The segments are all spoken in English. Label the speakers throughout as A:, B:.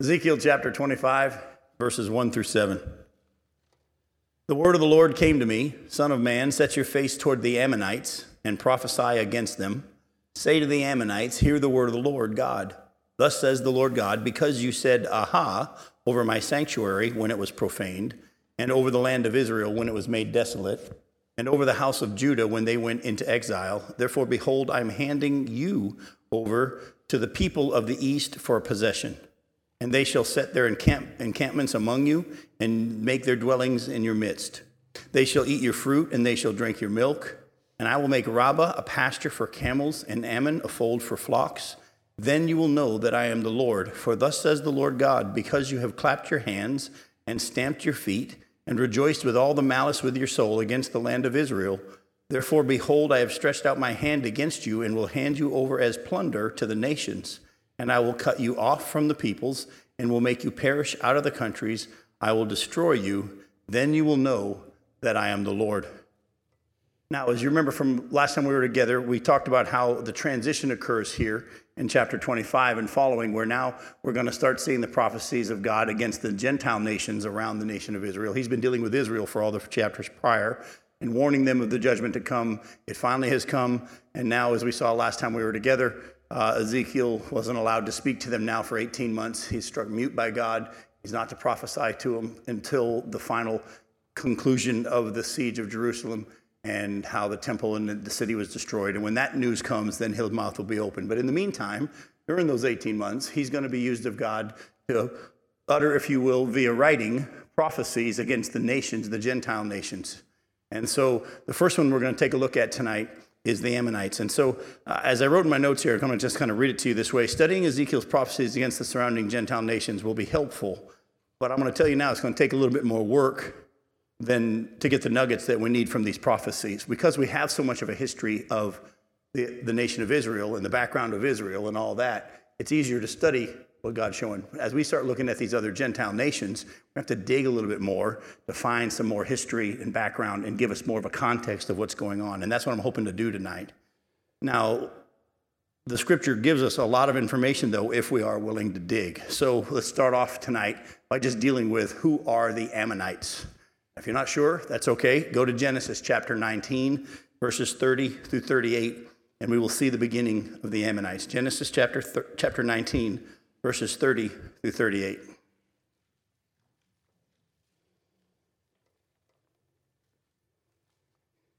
A: Ezekiel chapter 25, verses 1 through 7. The word of the Lord came to me Son of man, set your face toward the Ammonites and prophesy against them. Say to the Ammonites, Hear the word of the Lord God. Thus says the Lord God, because you said, Aha, over my sanctuary when it was profaned, and over the land of Israel when it was made desolate, and over the house of Judah when they went into exile. Therefore, behold, I am handing you over to the people of the east for a possession and they shall set their encamp- encampments among you and make their dwellings in your midst. They shall eat your fruit and they shall drink your milk. And I will make Rabbah a pasture for camels and Ammon a fold for flocks. Then you will know that I am the Lord. For thus says the Lord God, because you have clapped your hands and stamped your feet and rejoiced with all the malice with your soul against the land of Israel. Therefore, behold, I have stretched out my hand against you and will hand you over as plunder to the nations and I will cut you off from the peoples and will make you perish out of the countries. I will destroy you. Then you will know that I am the Lord. Now, as you remember from last time we were together, we talked about how the transition occurs here in chapter 25 and following, where now we're going to start seeing the prophecies of God against the Gentile nations around the nation of Israel. He's been dealing with Israel for all the chapters prior and warning them of the judgment to come. It finally has come. And now, as we saw last time we were together, uh, Ezekiel wasn't allowed to speak to them now for 18 months. He's struck mute by God. He's not to prophesy to them until the final conclusion of the siege of Jerusalem and how the temple and the city was destroyed. And when that news comes, then his mouth will be open. But in the meantime, during those 18 months, he's going to be used of God to utter, if you will, via writing, prophecies against the nations, the Gentile nations. And so the first one we're going to take a look at tonight is the Ammonites. And so, uh, as I wrote in my notes here, I'm going to just kind of read it to you this way. Studying Ezekiel's prophecies against the surrounding Gentile nations will be helpful, but I'm going to tell you now it's going to take a little bit more work than to get the nuggets that we need from these prophecies because we have so much of a history of the, the nation of Israel and the background of Israel and all that. It's easier to study what God's showing. As we start looking at these other Gentile nations, we have to dig a little bit more to find some more history and background and give us more of a context of what's going on. And that's what I'm hoping to do tonight. Now, the scripture gives us a lot of information, though, if we are willing to dig. So let's start off tonight by just dealing with who are the Ammonites. If you're not sure, that's okay. Go to Genesis chapter 19, verses 30 through 38, and we will see the beginning of the Ammonites. Genesis chapter, th- chapter 19, verses 30 through 38.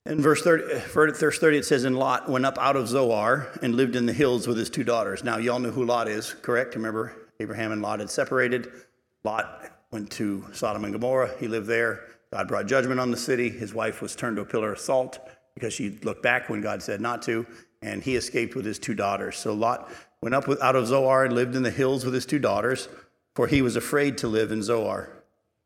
A: In verse 30, verse 30, it says, And Lot went up out of Zoar and lived in the hills with his two daughters. Now, y'all know who Lot is, correct? Remember, Abraham and Lot had separated. Lot went to Sodom and Gomorrah. He lived there. God brought judgment on the city. His wife was turned to a pillar of salt because she looked back when God said not to, and he escaped with his two daughters. So Lot went up out of Zoar and lived in the hills with his two daughters, for he was afraid to live in Zoar.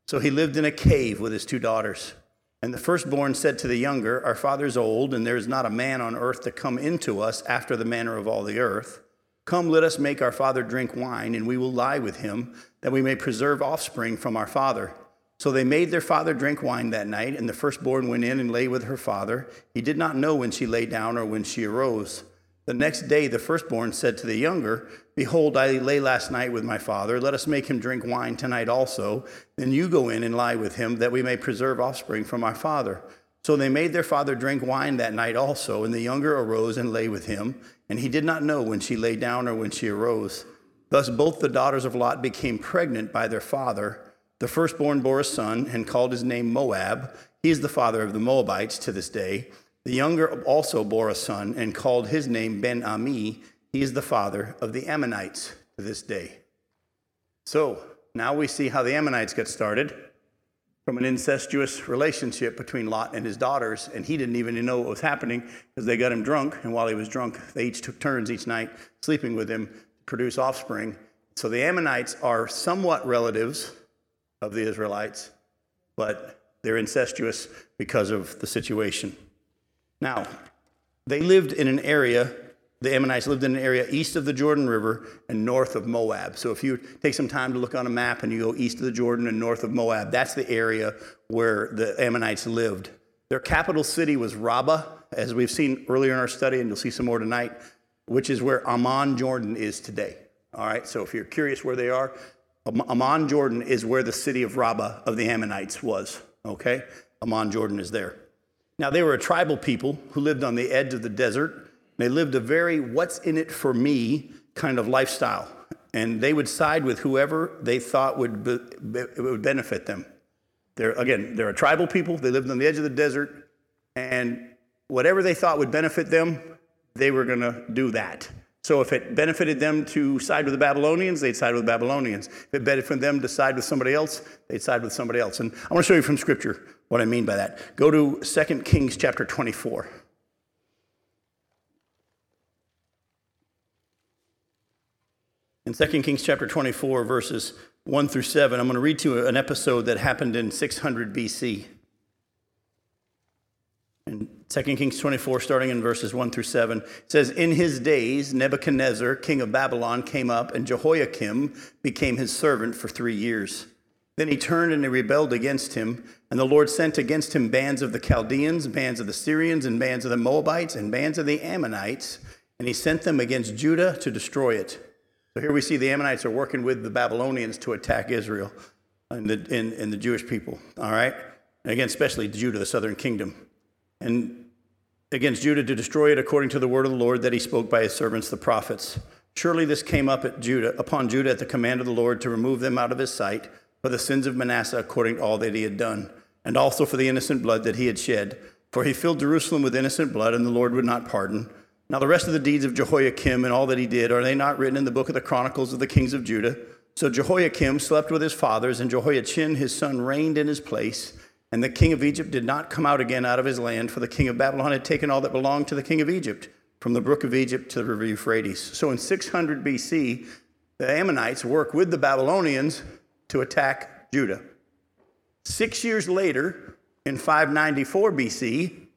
A: So he lived in a cave with his two daughters. And the firstborn said to the younger, Our father's old, and there is not a man on earth to come into us after the manner of all the earth. Come, let us make our father drink wine, and we will lie with him, that we may preserve offspring from our father. So they made their father drink wine that night, and the firstborn went in and lay with her father. He did not know when she lay down or when she arose. The next day, the firstborn said to the younger, Behold, I lay last night with my father. Let us make him drink wine tonight also. Then you go in and lie with him, that we may preserve offspring from our father. So they made their father drink wine that night also, and the younger arose and lay with him. And he did not know when she lay down or when she arose. Thus both the daughters of Lot became pregnant by their father. The firstborn bore a son and called his name Moab. He is the father of the Moabites to this day. The younger also bore a son and called his name Ben Ami. He is the father of the Ammonites to this day. So now we see how the Ammonites get started from an incestuous relationship between Lot and his daughters, and he didn't even know what was happening because they got him drunk, and while he was drunk, they each took turns each night sleeping with him to produce offspring. So the Ammonites are somewhat relatives of the Israelites, but they're incestuous because of the situation. Now, they lived in an area, the Ammonites lived in an area east of the Jordan River and north of Moab. So if you take some time to look on a map and you go east of the Jordan and north of Moab, that's the area where the Ammonites lived. Their capital city was Rabbah, as we've seen earlier in our study, and you'll see some more tonight, which is where Amman, Jordan is today. All right, so if you're curious where they are, Amman, Jordan is where the city of Rabbah of the Ammonites was. Okay? Amman, Jordan is there. Now, they were a tribal people who lived on the edge of the desert. They lived a very what's in it for me kind of lifestyle. And they would side with whoever they thought would, be, would benefit them. They're, again, they're a tribal people. They lived on the edge of the desert. And whatever they thought would benefit them, they were going to do that. So if it benefited them to side with the Babylonians, they'd side with the Babylonians. If it benefited them to side with somebody else, they'd side with somebody else. And I want to show you from Scripture what I mean by that. Go to 2 Kings chapter 24. In 2 Kings chapter 24, verses 1 through 7, I'm going to read to you an episode that happened in 600 BC. In 2 Kings 24, starting in verses 1 through 7, it says, In his days, Nebuchadnezzar, king of Babylon, came up, and Jehoiakim became his servant for three years. Then he turned and he rebelled against him, and the Lord sent against him bands of the Chaldeans, bands of the Syrians, and bands of the Moabites, and bands of the Ammonites, and he sent them against Judah to destroy it. So here we see the Ammonites are working with the Babylonians to attack Israel and the, and, and the Jewish people, all right? And again, especially Judah, the southern kingdom and against Judah to destroy it according to the word of the Lord that he spoke by his servants the prophets. Surely this came up at Judah, upon Judah at the command of the Lord to remove them out of his sight for the sins of Manasseh according to all that he had done, and also for the innocent blood that he had shed. For he filled Jerusalem with innocent blood, and the Lord would not pardon. Now the rest of the deeds of Jehoiakim and all that he did, are they not written in the book of the Chronicles of the kings of Judah? So Jehoiakim slept with his fathers, and Jehoiachin his son reigned in his place. And the king of Egypt did not come out again out of his land, for the king of Babylon had taken all that belonged to the king of Egypt, from the brook of Egypt to the river Euphrates. So in 600 BC, the Ammonites work with the Babylonians to attack Judah. Six years later, in 594 BC,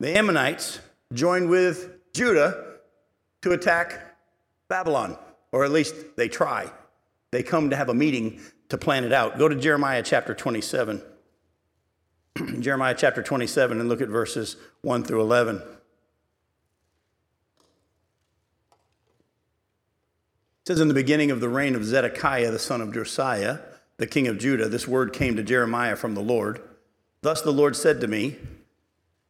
A: the Ammonites join with Judah to attack Babylon, or at least they try. They come to have a meeting to plan it out. Go to Jeremiah chapter 27. Jeremiah chapter 27 and look at verses 1 through 11. It says, In the beginning of the reign of Zedekiah, the son of Josiah, the king of Judah, this word came to Jeremiah from the Lord. Thus the Lord said to me,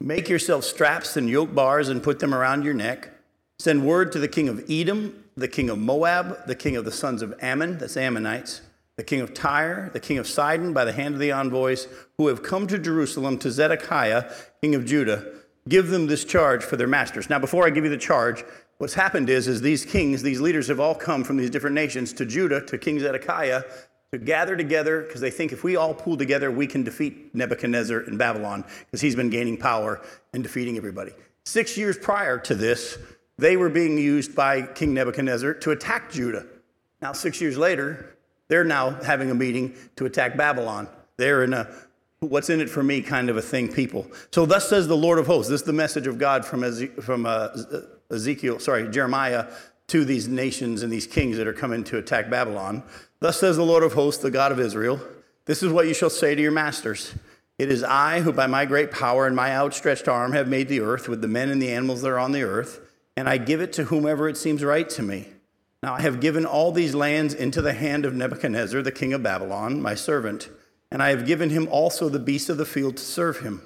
A: Make yourself straps and yoke bars and put them around your neck. Send word to the king of Edom, the king of Moab, the king of the sons of Ammon, that's Ammonites the king of Tyre, the king of Sidon, by the hand of the envoys who have come to Jerusalem to Zedekiah, king of Judah, give them this charge for their masters. Now, before I give you the charge, what's happened is, is these kings, these leaders have all come from these different nations to Judah, to King Zedekiah, to gather together because they think if we all pull together, we can defeat Nebuchadnezzar in Babylon because he's been gaining power and defeating everybody. Six years prior to this, they were being used by King Nebuchadnezzar to attack Judah. Now, six years later, they're now having a meeting to attack Babylon. They're in a what's in it for me kind of a thing, people. So, thus says the Lord of hosts. This is the message of God from, from uh, Ezekiel, sorry, Jeremiah to these nations and these kings that are coming to attack Babylon. Thus says the Lord of hosts, the God of Israel This is what you shall say to your masters. It is I who, by my great power and my outstretched arm, have made the earth with the men and the animals that are on the earth, and I give it to whomever it seems right to me. Now I have given all these lands into the hand of Nebuchadnezzar, the king of Babylon, my servant, and I have given him also the beasts of the field to serve him.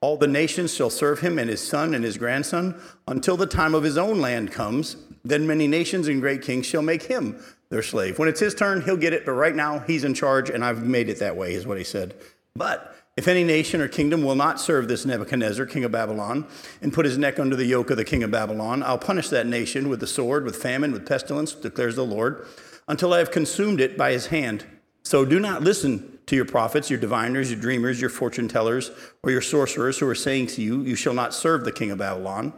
A: All the nations shall serve him and his son and his grandson until the time of his own land comes. Then many nations and great kings shall make him their slave. When it's his turn, he'll get it, but right now he's in charge, and I've made it that way, is what he said. But if any nation or kingdom will not serve this Nebuchadnezzar, king of Babylon, and put his neck under the yoke of the king of Babylon, I'll punish that nation with the sword, with famine, with pestilence, declares the Lord, until I have consumed it by his hand. So do not listen to your prophets, your diviners, your dreamers, your fortune tellers, or your sorcerers who are saying to you, You shall not serve the king of Babylon.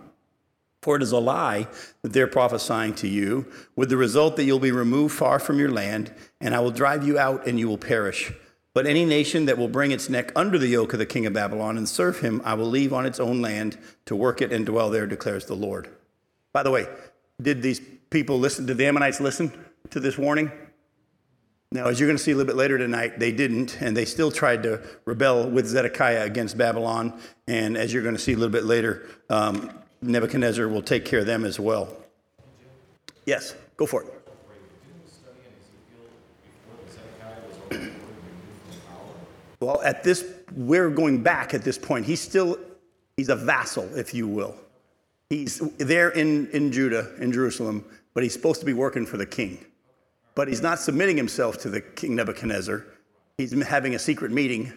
A: For it is a lie that they're prophesying to you, with the result that you'll be removed far from your land, and I will drive you out and you will perish. But any nation that will bring its neck under the yoke of the king of Babylon and serve him, I will leave on its own land to work it and dwell there, declares the Lord. By the way, did these people listen? Did the Ammonites listen to this warning? Now, as you're going to see a little bit later tonight, they didn't, and they still tried to rebel with Zedekiah against Babylon. And as you're going to see a little bit later, um, Nebuchadnezzar will take care of them as well. Yes, go for it. Well, at this, we're going back at this point. He's still, he's a vassal, if you will. He's there in, in Judah, in Jerusalem, but he's supposed to be working for the king. But he's not submitting himself to the king Nebuchadnezzar. He's having a secret meeting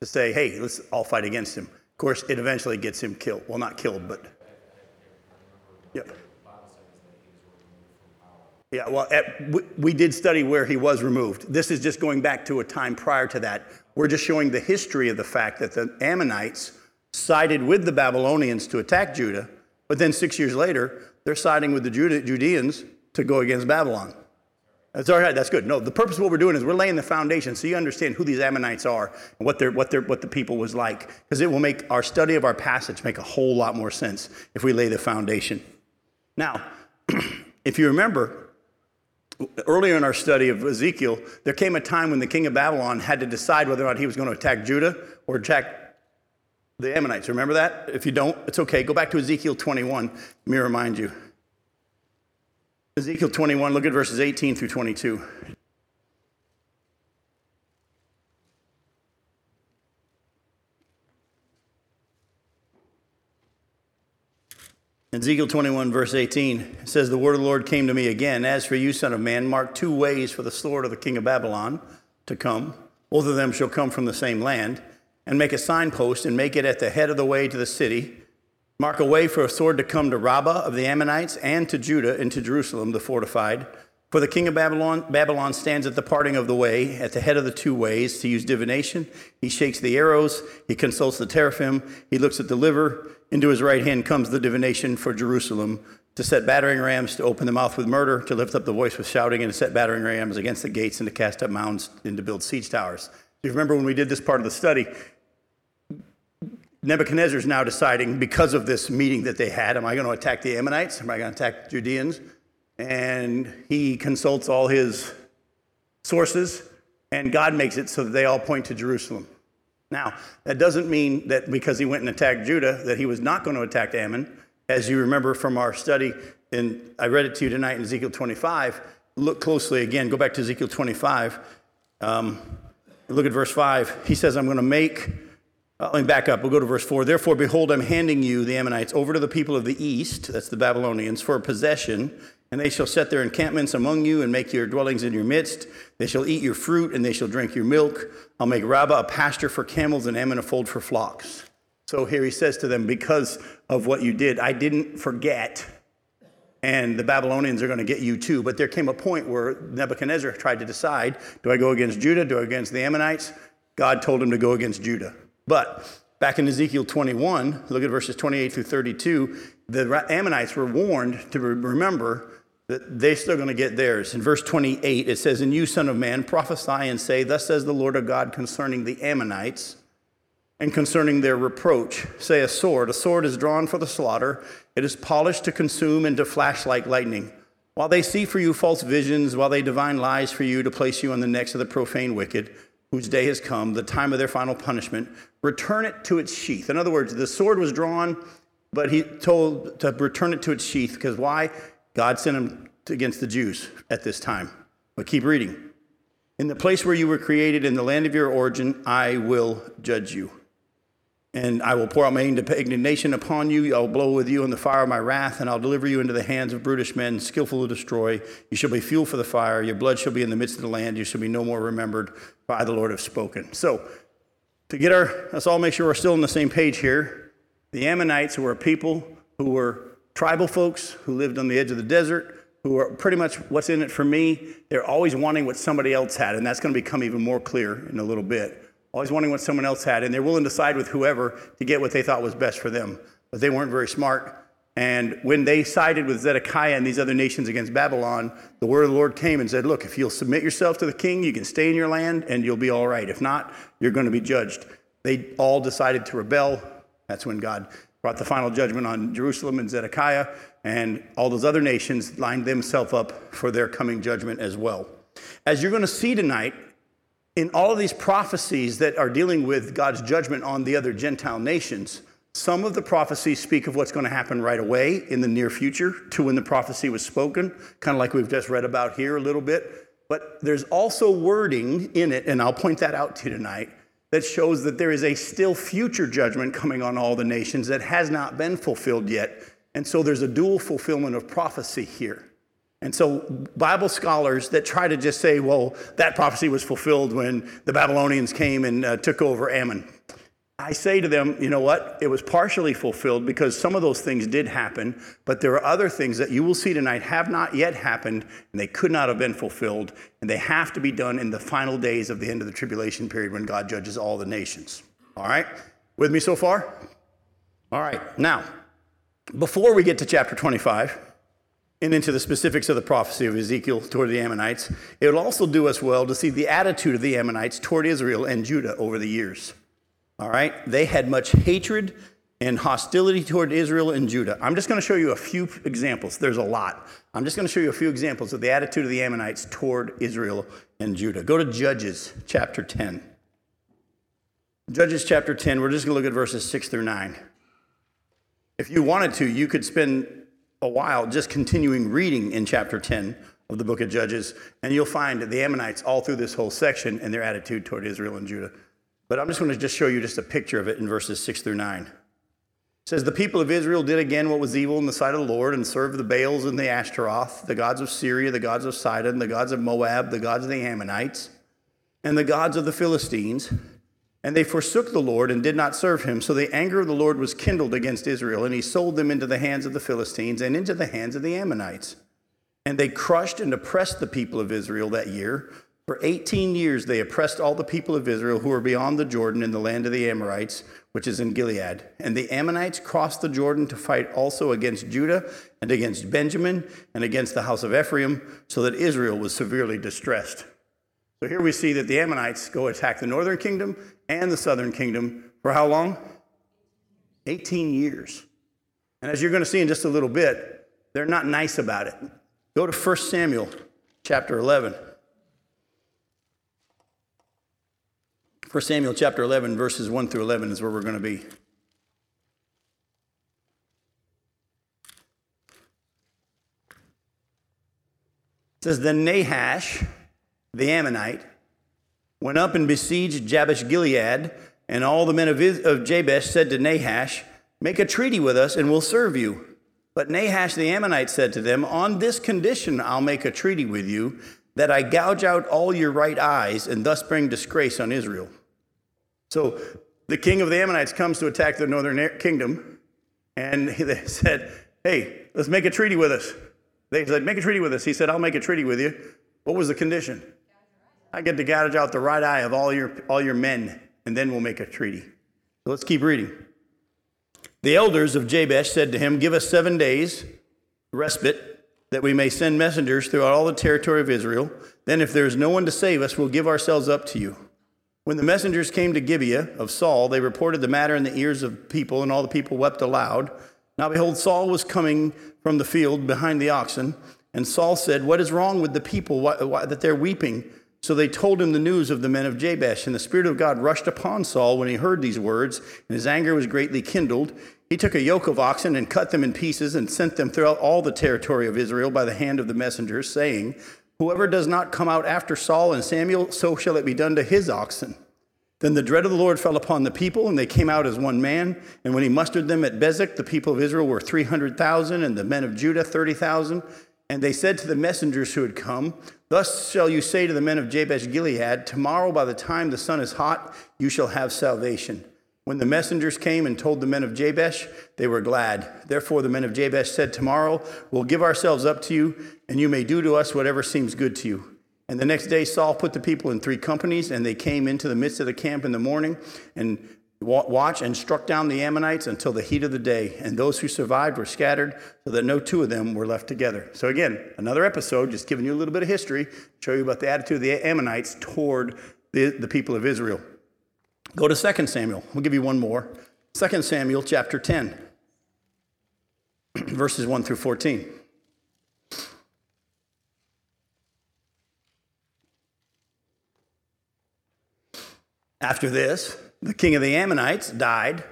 A: to say, hey, let's all fight against him. Of course, it eventually gets him killed. Well, not killed, but. Yep. Yeah, well, at, we, we did study where he was removed. This is just going back to a time prior to that. We're just showing the history of the fact that the Ammonites sided with the Babylonians to attack Judah, but then six years later, they're siding with the Judeans to go against Babylon. That's all right. That's good. No, the purpose of what we're doing is we're laying the foundation so you understand who these Ammonites are and what, they're, what, they're, what the people was like. Because it will make our study of our passage make a whole lot more sense if we lay the foundation. Now, if you remember, earlier in our study of Ezekiel, there came a time when the king of Babylon had to decide whether or not he was going to attack Judah or attack the Ammonites. Remember that? If you don't, it's okay. Go back to Ezekiel 21. Let me remind you. Ezekiel 21, look at verses 18 through 22. Ezekiel 21, verse 18 says, The word of the Lord came to me again. As for you, son of man, mark two ways for the sword of the king of Babylon to come. Both of them shall come from the same land. And make a signpost and make it at the head of the way to the city. Mark a way for a sword to come to Rabbah of the Ammonites and to Judah and to Jerusalem, the fortified. For the king of Babylon, Babylon stands at the parting of the way, at the head of the two ways, to use divination. He shakes the arrows, he consults the teraphim, he looks at the liver. Into his right hand comes the divination for Jerusalem, to set battering rams, to open the mouth with murder, to lift up the voice with shouting, and to set battering rams against the gates, and to cast up mounds, and to build siege towers. Do you remember when we did this part of the study? Nebuchadnezzar is now deciding, because of this meeting that they had, am I going to attack the Ammonites? Am I going to attack Judeans? and he consults all his sources, and God makes it so that they all point to Jerusalem. Now, that doesn't mean that because he went and attacked Judah, that he was not going to attack Ammon. As you remember from our study, and I read it to you tonight in Ezekiel 25. Look closely again, go back to Ezekiel 25. Um, look at verse 5. He says, I'm going to make, uh, let me back up. We'll go to verse 4. Therefore, behold, I'm handing you, the Ammonites, over to the people of the east, that's the Babylonians, for possession and they shall set their encampments among you and make your dwellings in your midst. They shall eat your fruit and they shall drink your milk. I'll make Rabbah a pasture for camels and Ammon a fold for flocks. So here he says to them, Because of what you did, I didn't forget. And the Babylonians are going to get you too. But there came a point where Nebuchadnezzar tried to decide do I go against Judah? Do I go against the Ammonites? God told him to go against Judah. But back in Ezekiel 21, look at verses 28 through 32, the Ammonites were warned to remember that they're still going to get theirs. In verse 28, it says, And you, son of man, prophesy and say, Thus says the Lord of God concerning the Ammonites and concerning their reproach. Say, A sword. A sword is drawn for the slaughter, it is polished to consume and to flash like lightning. While they see for you false visions, while they divine lies for you to place you on the necks of the profane wicked, whose day has come, the time of their final punishment, return it to its sheath. In other words, the sword was drawn, but he told to return it to its sheath because why? God sent him against the Jews at this time. But keep reading. In the place where you were created, in the land of your origin, I will judge you. And I will pour out my indignation upon you. I'll blow with you in the fire of my wrath, and I'll deliver you into the hands of brutish men, skillful to destroy. You shall be fuel for the fire. Your blood shall be in the midst of the land. You shall be no more remembered. By the Lord have spoken. So, to get our, let's all make sure we're still on the same page here. The Ammonites were a people who were tribal folks who lived on the edge of the desert, who are pretty much what's in it for me. They're always wanting what somebody else had, and that's going to become even more clear in a little bit. Always wanting what someone else had, and they're willing to side with whoever to get what they thought was best for them. But they weren't very smart. And when they sided with Zedekiah and these other nations against Babylon, the word of the Lord came and said, Look, if you'll submit yourself to the king, you can stay in your land and you'll be all right. If not, you're going to be judged. They all decided to rebel. That's when God brought the final judgment on Jerusalem and Zedekiah, and all those other nations lined themselves up for their coming judgment as well. As you're going to see tonight, in all of these prophecies that are dealing with God's judgment on the other Gentile nations, some of the prophecies speak of what's going to happen right away in the near future to when the prophecy was spoken, kind of like we've just read about here a little bit. But there's also wording in it, and I'll point that out to you tonight, that shows that there is a still future judgment coming on all the nations that has not been fulfilled yet. And so there's a dual fulfillment of prophecy here. And so, Bible scholars that try to just say, well, that prophecy was fulfilled when the Babylonians came and uh, took over Ammon. I say to them, you know what? It was partially fulfilled because some of those things did happen, but there are other things that you will see tonight have not yet happened, and they could not have been fulfilled, and they have to be done in the final days of the end of the tribulation period when God judges all the nations. All right? With me so far? All right. Now, before we get to chapter 25 and into the specifics of the prophecy of Ezekiel toward the Ammonites, it will also do us well to see the attitude of the Ammonites toward Israel and Judah over the years. All right? They had much hatred and hostility toward Israel and Judah. I'm just going to show you a few examples. There's a lot. I'm just going to show you a few examples of the attitude of the Ammonites toward Israel and Judah. Go to Judges chapter 10. Judges chapter 10, we're just going to look at verses 6 through 9. If you wanted to, you could spend a while just continuing reading in chapter 10 of the book of Judges, and you'll find the Ammonites all through this whole section and their attitude toward Israel and Judah. But I'm just going to just show you just a picture of it in verses 6 through 9. It says, The people of Israel did again what was evil in the sight of the Lord and served the Baals and the Ashtaroth, the gods of Syria, the gods of Sidon, the gods of Moab, the gods of the Ammonites, and the gods of the Philistines. And they forsook the Lord and did not serve him. So the anger of the Lord was kindled against Israel, and he sold them into the hands of the Philistines and into the hands of the Ammonites. And they crushed and oppressed the people of Israel that year for 18 years, they oppressed all the people of Israel who were beyond the Jordan in the land of the Amorites, which is in Gilead. And the Ammonites crossed the Jordan to fight also against Judah and against Benjamin and against the house of Ephraim, so that Israel was severely distressed. So here we see that the Ammonites go attack the northern kingdom and the southern kingdom for how long? 18 years. And as you're going to see in just a little bit, they're not nice about it. Go to 1 Samuel chapter 11. 1 Samuel chapter 11, verses 1 through 11 is where we're going to be. It says, Then Nahash, the Ammonite, went up and besieged Jabesh Gilead, and all the men of, of Jabesh said to Nahash, Make a treaty with us, and we'll serve you. But Nahash the Ammonite said to them, On this condition I'll make a treaty with you, that I gouge out all your right eyes, and thus bring disgrace on Israel. So the king of the Ammonites comes to attack the northern kingdom, and they said, Hey, let's make a treaty with us. They said, Make a treaty with us. He said, I'll make a treaty with you. What was the condition? I get to gouge out the right eye of all your, all your men, and then we'll make a treaty. So let's keep reading. The elders of Jabesh said to him, Give us seven days respite, that we may send messengers throughout all the territory of Israel. Then, if there is no one to save us, we'll give ourselves up to you. When the messengers came to Gibeah of Saul, they reported the matter in the ears of people, and all the people wept aloud. Now behold, Saul was coming from the field behind the oxen, and Saul said, What is wrong with the people why, why, that they're weeping? So they told him the news of the men of Jabesh, and the Spirit of God rushed upon Saul when he heard these words, and his anger was greatly kindled. He took a yoke of oxen and cut them in pieces and sent them throughout all the territory of Israel by the hand of the messengers, saying, Whoever does not come out after Saul and Samuel, so shall it be done to his oxen. Then the dread of the Lord fell upon the people, and they came out as one man. And when he mustered them at Bezek, the people of Israel were 300,000, and the men of Judah 30,000. And they said to the messengers who had come, Thus shall you say to the men of Jabesh Gilead, Tomorrow by the time the sun is hot, you shall have salvation. When the messengers came and told the men of Jabesh, they were glad. Therefore, the men of Jabesh said, Tomorrow we'll give ourselves up to you, and you may do to us whatever seems good to you. And the next day, Saul put the people in three companies, and they came into the midst of the camp in the morning and watched and struck down the Ammonites until the heat of the day. And those who survived were scattered, so that no two of them were left together. So, again, another episode, just giving you a little bit of history, show you about the attitude of the Ammonites toward the, the people of Israel. Go to 2 Samuel. We'll give you one more. 2 Samuel chapter 10, verses 1 through 14. After this, the king of the Ammonites died,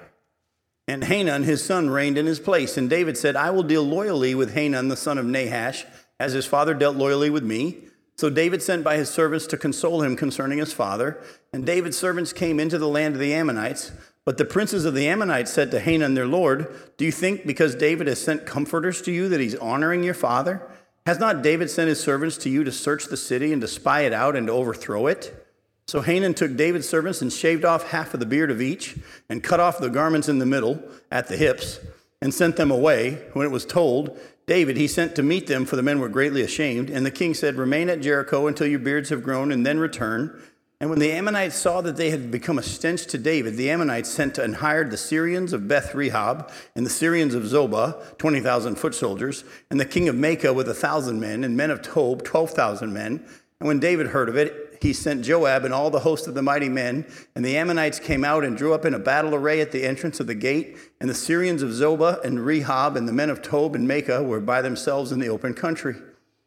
A: and Hanun, his son, reigned in his place. And David said, I will deal loyally with Hanun, the son of Nahash, as his father dealt loyally with me. So David sent by his servants to console him concerning his father. And David's servants came into the land of the Ammonites. But the princes of the Ammonites said to Hanun their lord, Do you think because David has sent comforters to you that he's honoring your father? Has not David sent his servants to you to search the city and to spy it out and to overthrow it? So Hanan took David's servants and shaved off half of the beard of each and cut off the garments in the middle at the hips and sent them away. When it was told, David, he sent to meet them, for the men were greatly ashamed. And the king said, Remain at Jericho until your beards have grown, and then return. And when the Ammonites saw that they had become a stench to David, the Ammonites sent and hired the Syrians of Beth Rehob and the Syrians of Zobah, 20,000 foot soldiers, and the king of Maacah with a thousand men, and men of Tob, 12,000 men. And when David heard of it, he sent Joab and all the host of the mighty men, and the Ammonites came out and drew up in a battle array at the entrance of the gate, and the Syrians of Zobah and Rehob and the men of Tob and Maacah were by themselves in the open country.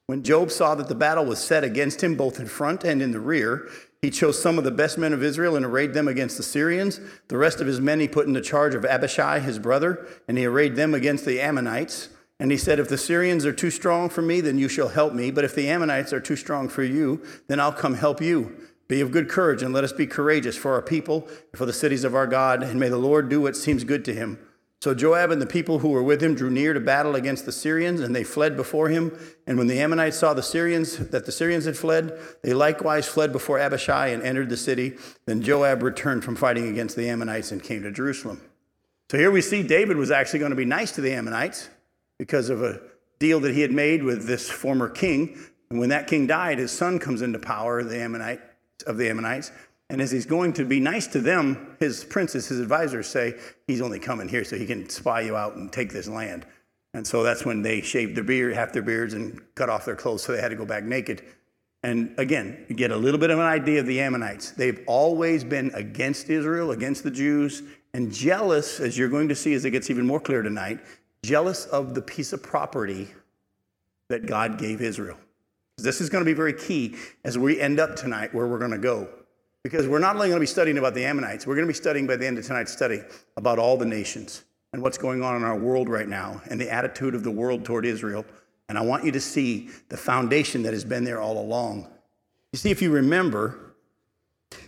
A: When Joab saw that the battle was set against him both in front and in the rear, he chose some of the best men of Israel and arrayed them against the Syrians. The rest of his men he put in the charge of Abishai, his brother, and he arrayed them against the Ammonites. And he said, If the Syrians are too strong for me, then you shall help me. But if the Ammonites are too strong for you, then I'll come help you. Be of good courage, and let us be courageous for our people and for the cities of our God. And may the Lord do what seems good to him. So Joab and the people who were with him drew near to battle against the Syrians, and they fled before him. And when the Ammonites saw the Syrians, that the Syrians had fled, they likewise fled before Abishai and entered the city. Then Joab returned from fighting against the Ammonites and came to Jerusalem. So here we see David was actually going to be nice to the Ammonites because of a deal that he had made with this former king. And when that king died, his son comes into power, the Ammonite of the Ammonites. And as he's going to be nice to them, his princes, his advisors say, he's only coming here so he can spy you out and take this land. And so that's when they shaved their beard, half their beards, and cut off their clothes, so they had to go back naked. And again, you get a little bit of an idea of the Ammonites. They've always been against Israel, against the Jews, and jealous, as you're going to see as it gets even more clear tonight, jealous of the piece of property that God gave Israel. This is going to be very key as we end up tonight where we're going to go. Because we're not only going to be studying about the Ammonites, we're going to be studying by the end of tonight's study about all the nations and what's going on in our world right now and the attitude of the world toward Israel. And I want you to see the foundation that has been there all along. You see, if you remember,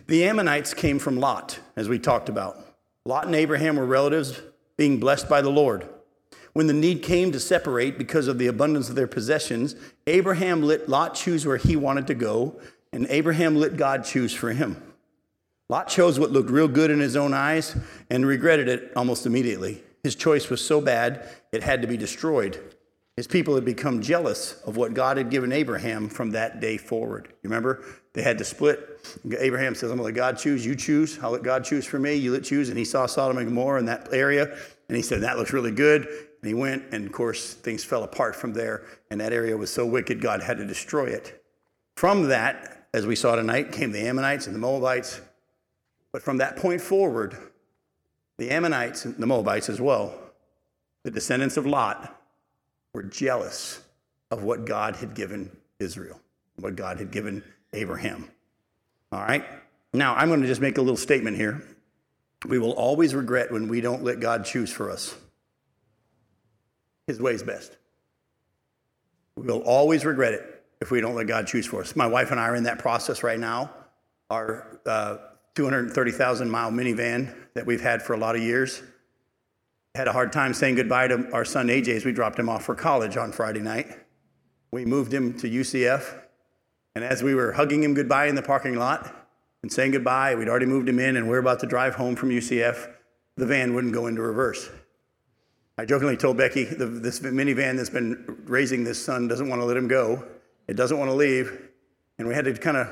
A: the Ammonites came from Lot, as we talked about. Lot and Abraham were relatives being blessed by the Lord. When the need came to separate because of the abundance of their possessions, Abraham let Lot choose where he wanted to go, and Abraham let God choose for him. Lot chose what looked real good in his own eyes and regretted it almost immediately. His choice was so bad, it had to be destroyed. His people had become jealous of what God had given Abraham from that day forward. You remember? They had to split. Abraham says, I'm going to let God choose. You choose. I'll let God choose for me. You let choose. And he saw Sodom and Gomorrah in that area. And he said, That looks really good. And he went, and of course, things fell apart from there, and that area was so wicked, God had to destroy it. From that, as we saw tonight, came the Ammonites and the Moabites. But from that point forward, the Ammonites and the Moabites as well, the descendants of Lot, were jealous of what God had given Israel, what God had given Abraham. All right? Now, I'm going to just make a little statement here. We will always regret when we don't let God choose for us. His way is best. We'll always regret it if we don't let God choose for us. My wife and I are in that process right now. Our uh, 230,000 mile minivan that we've had for a lot of years had a hard time saying goodbye to our son AJ as we dropped him off for college on Friday night. We moved him to UCF, and as we were hugging him goodbye in the parking lot and saying goodbye, we'd already moved him in, and we we're about to drive home from UCF. The van wouldn't go into reverse. I jokingly told Becky, the, this minivan that's been raising this son doesn't want to let him go. It doesn't want to leave. And we had to kind of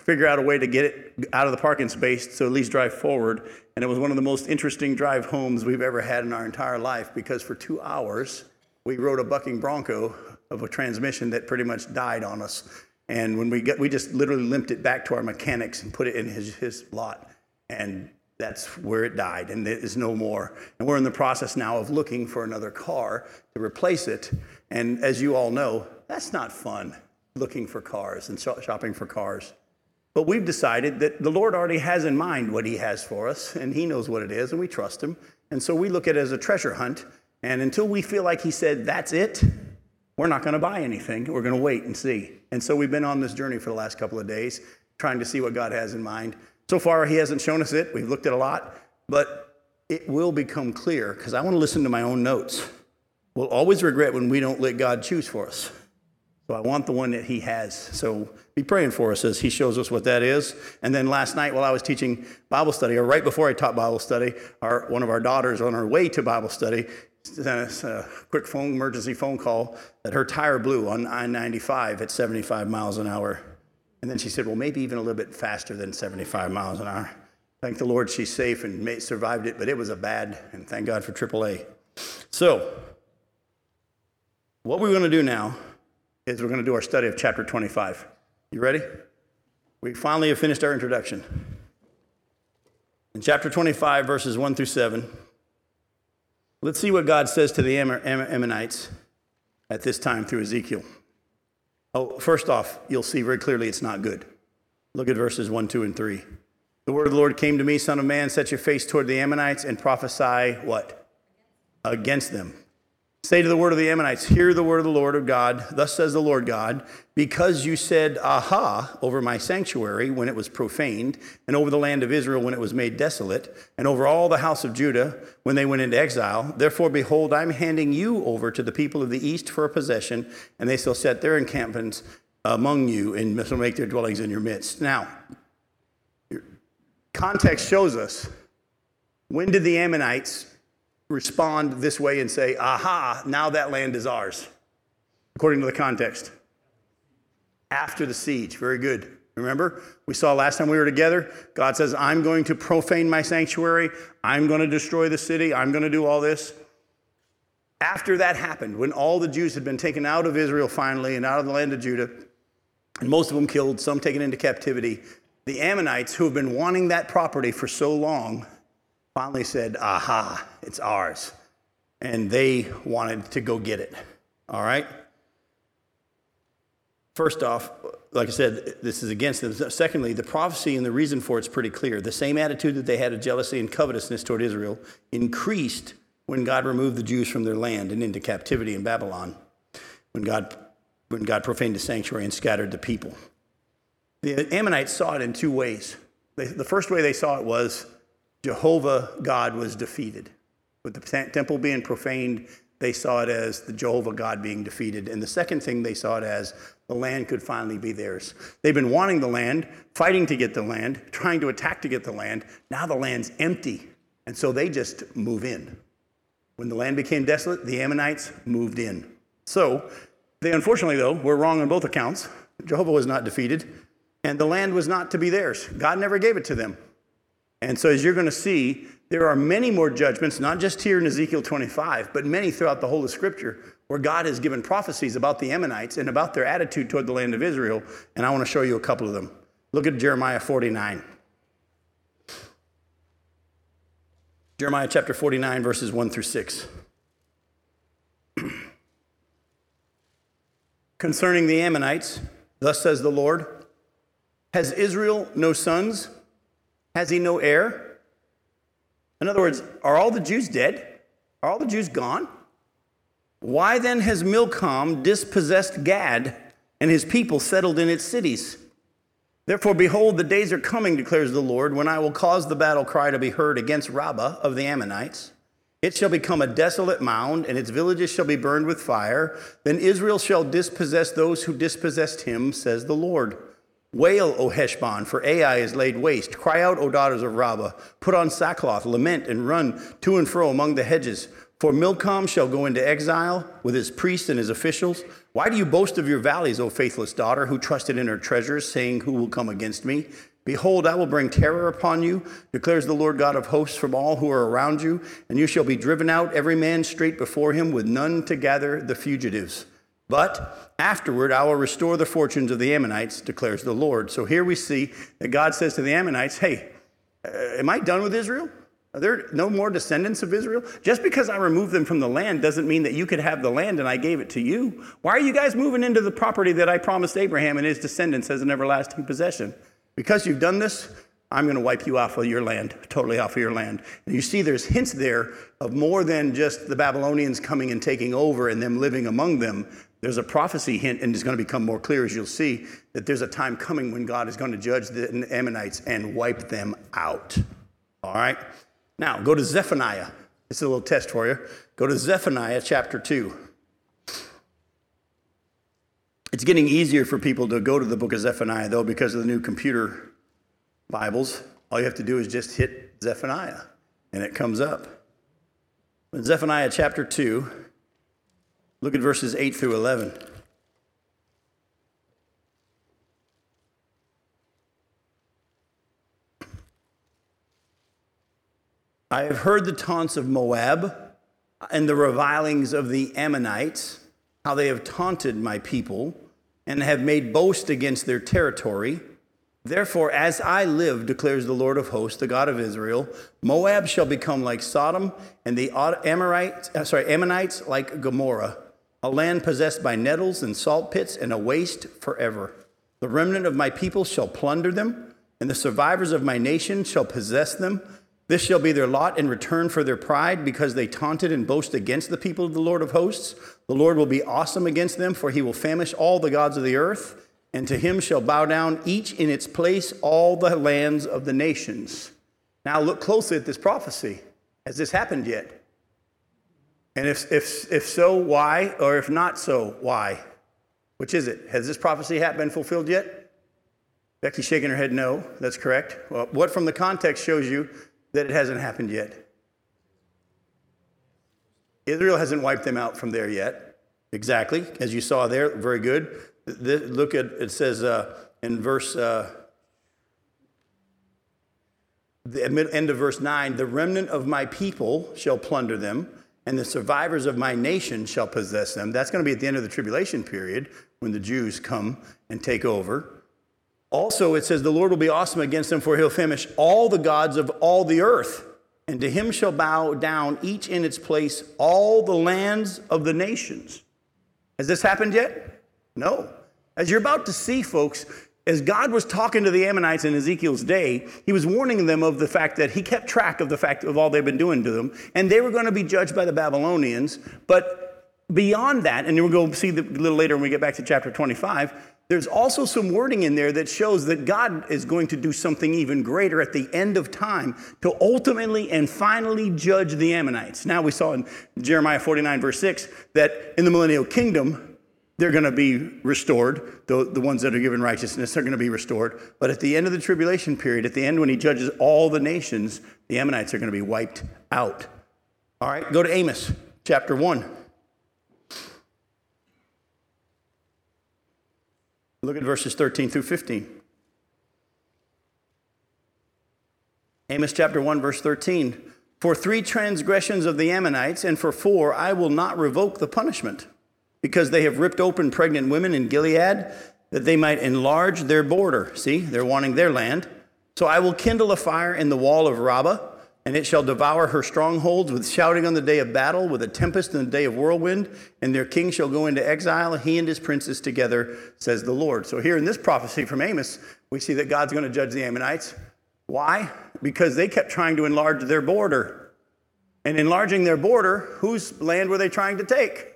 A: figure out a way to get it out of the parking space to at least drive forward. And it was one of the most interesting drive homes we've ever had in our entire life because for two hours, we rode a bucking bronco of a transmission that pretty much died on us. And when we got, we just literally limped it back to our mechanics and put it in his, his lot. And that's where it died, and there is no more. And we're in the process now of looking for another car to replace it. And as you all know, that's not fun, looking for cars and shopping for cars. But we've decided that the Lord already has in mind what He has for us, and He knows what it is, and we trust Him. And so we look at it as a treasure hunt. And until we feel like He said, that's it, we're not going to buy anything. We're going to wait and see. And so we've been on this journey for the last couple of days, trying to see what God has in mind. So far, He hasn't shown us it. We've looked at a lot, but it will become clear because I want to listen to my own notes. We'll always regret when we don't let God choose for us. So I want the one that He has. So be praying for us as He shows us what that is. And then last night, while I was teaching Bible study, or right before I taught Bible study, our, one of our daughters on her way to Bible study sent us a quick phone emergency phone call that her tire blew on I-95 at 75 miles an hour. And then she said, well, maybe even a little bit faster than 75 miles an hour. Thank the Lord she's safe and survived it, but it was a bad, and thank God for AAA. So, what we're going to do now is we're going to do our study of chapter 25. You ready? We finally have finished our introduction. In chapter 25, verses 1 through 7, let's see what God says to the Ammonites at this time through Ezekiel. Oh, first off, you'll see very clearly it's not good. Look at verses 1, 2, and 3. The word of the Lord came to me, Son of man, set your face toward the Ammonites and prophesy what? Against them. Say to the word of the Ammonites, Hear the word of the Lord of God. Thus says the Lord God, because you said, Aha, over my sanctuary when it was profaned, and over the land of Israel when it was made desolate, and over all the house of Judah when they went into exile. Therefore, behold, I'm handing you over to the people of the east for a possession, and they shall set their encampments among you and shall make their dwellings in your midst. Now, context shows us when did the Ammonites respond this way and say, aha, now that land is ours, according to the context. After the siege. Very good. Remember, we saw last time we were together, God says, I'm going to profane my sanctuary. I'm going to destroy the city. I'm going to do all this. After that happened, when all the Jews had been taken out of Israel finally and out of the land of Judah, and most of them killed, some taken into captivity, the Ammonites, who have been wanting that property for so long, finally said, Aha, it's ours. And they wanted to go get it. All right? First off, like I said, this is against them. Secondly, the prophecy and the reason for it's pretty clear. The same attitude that they had of jealousy and covetousness toward Israel increased when God removed the Jews from their land and into captivity in Babylon, when God, when God profaned the sanctuary and scattered the people. The Ammonites saw it in two ways. They, the first way they saw it was Jehovah God was defeated. With the temple being profaned, they saw it as the Jehovah God being defeated. And the second thing they saw it as the land could finally be theirs. They've been wanting the land, fighting to get the land, trying to attack to get the land. Now the land's empty. And so they just move in. When the land became desolate, the Ammonites moved in. So they unfortunately, though, were wrong on both accounts. Jehovah was not defeated, and the land was not to be theirs. God never gave it to them. And so, as you're going to see, there are many more judgments, not just here in Ezekiel 25, but many throughout the whole of Scripture, where God has given prophecies about the Ammonites and about their attitude toward the land of Israel. And I want to show you a couple of them. Look at Jeremiah 49. Jeremiah chapter 49, verses 1 through 6. Concerning the Ammonites, thus says the Lord Has Israel no sons? Has he no heir? In other words, are all the Jews dead? Are all the Jews gone? Why then has Milcom dispossessed Gad and his people settled in its cities? Therefore, behold, the days are coming, declares the Lord, when I will cause the battle cry to be heard against Rabbah of the Ammonites. It shall become a desolate mound, and its villages shall be burned with fire. Then Israel shall dispossess those who dispossessed him, says the Lord. Wail, O Heshbon, for Ai is laid waste. Cry out, O daughters of Rabbah. Put on sackcloth, lament, and run to and fro among the hedges. For Milcom shall go into exile with his priests and his officials. Why do you boast of your valleys, O faithless daughter, who trusted in her treasures, saying, Who will come against me? Behold, I will bring terror upon you, declares the Lord God of hosts, from all who are around you, and you shall be driven out, every man straight before him, with none to gather the fugitives. But afterward, I will restore the fortunes of the Ammonites, declares the Lord. So here we see that God says to the Ammonites, Hey, uh, am I done with Israel? Are there no more descendants of Israel? Just because I removed them from the land doesn't mean that you could have the land and I gave it to you. Why are you guys moving into the property that I promised Abraham and his descendants as an everlasting possession? Because you've done this, I'm going to wipe you off of your land, totally off of your land. And you see, there's hints there of more than just the Babylonians coming and taking over and them living among them. There's a prophecy hint, and it's going to become more clear as you'll see that there's a time coming when God is going to judge the Ammonites and wipe them out. All right? Now, go to Zephaniah. It's a little test for you. Go to Zephaniah chapter 2. It's getting easier for people to go to the book of Zephaniah, though, because of the new computer Bibles. All you have to do is just hit Zephaniah, and it comes up. In Zephaniah chapter 2, look at verses 8 through 11. I have heard the taunts of Moab and the revilings of the Ammonites how they have taunted my people and have made boast against their territory. Therefore, as I live, declares the Lord of hosts, the God of Israel, Moab shall become like Sodom, and the Amorites, uh, sorry, Ammonites like Gomorrah, a land possessed by nettles and salt pits, and a waste forever. The remnant of my people shall plunder them, and the survivors of my nation shall possess them. This shall be their lot in return for their pride, because they taunted and boasted against the people of the Lord of hosts. The Lord will be awesome against them, for he will famish all the gods of the earth, and to him shall bow down each in its place all the lands of the nations. Now look closely at this prophecy. Has this happened yet? And if, if, if so, why? Or if not so, why? Which is it? Has this prophecy been fulfilled yet? Becky's shaking her head no. That's correct. Well, what from the context shows you that it hasn't happened yet. Israel hasn't wiped them out from there yet. Exactly, as you saw there, very good. look at it says uh, in verse uh, the end of verse 9 the remnant of my people shall plunder them and the survivors of my nation shall possess them that's going to be at the end of the tribulation period when the jews come and take over also, it says, The Lord will be awesome against them, for he'll finish all the gods of all the earth. And to him shall bow down, each in its place, all the lands of the nations. Has this happened yet? No. As you're about to see, folks, as God was talking to the Ammonites in Ezekiel's day, he was warning them of the fact that he kept track of the fact of all they've been doing to them, and they were going to be judged by the Babylonians. But beyond that, and we'll go see a little later when we get back to chapter 25, there's also some wording in there that shows that God is going to do something even greater at the end of time to ultimately and finally judge the Ammonites. Now, we saw in Jeremiah 49, verse 6, that in the millennial kingdom, they're going to be restored. The, the ones that are given righteousness are going to be restored. But at the end of the tribulation period, at the end when he judges all the nations, the Ammonites are going to be wiped out. All right, go to Amos chapter 1. Look at verses 13 through 15. Amos chapter 1, verse 13. For three transgressions of the Ammonites, and for four, I will not revoke the punishment, because they have ripped open pregnant women in Gilead, that they might enlarge their border. See, they're wanting their land. So I will kindle a fire in the wall of Rabbah and it shall devour her strongholds with shouting on the day of battle, with a tempest in the day of whirlwind, and their king shall go into exile, he and his princes together, says the Lord. So, here in this prophecy from Amos, we see that God's going to judge the Ammonites. Why? Because they kept trying to enlarge their border. And enlarging their border, whose land were they trying to take?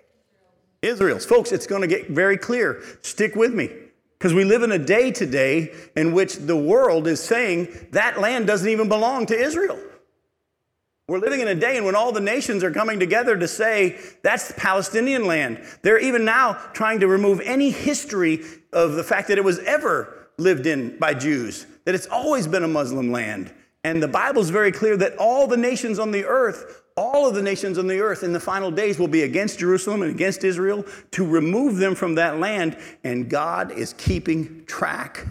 A: Israel's. Folks, it's going to get very clear. Stick with me. Because we live in a day today in which the world is saying that land doesn't even belong to Israel. We're living in a day in when all the nations are coming together to say that's Palestinian land. They're even now trying to remove any history of the fact that it was ever lived in by Jews, that it's always been a Muslim land. And the Bible is very clear that all the nations on the earth, all of the nations on the earth in the final days will be against Jerusalem and against Israel to remove them from that land. And God is keeping track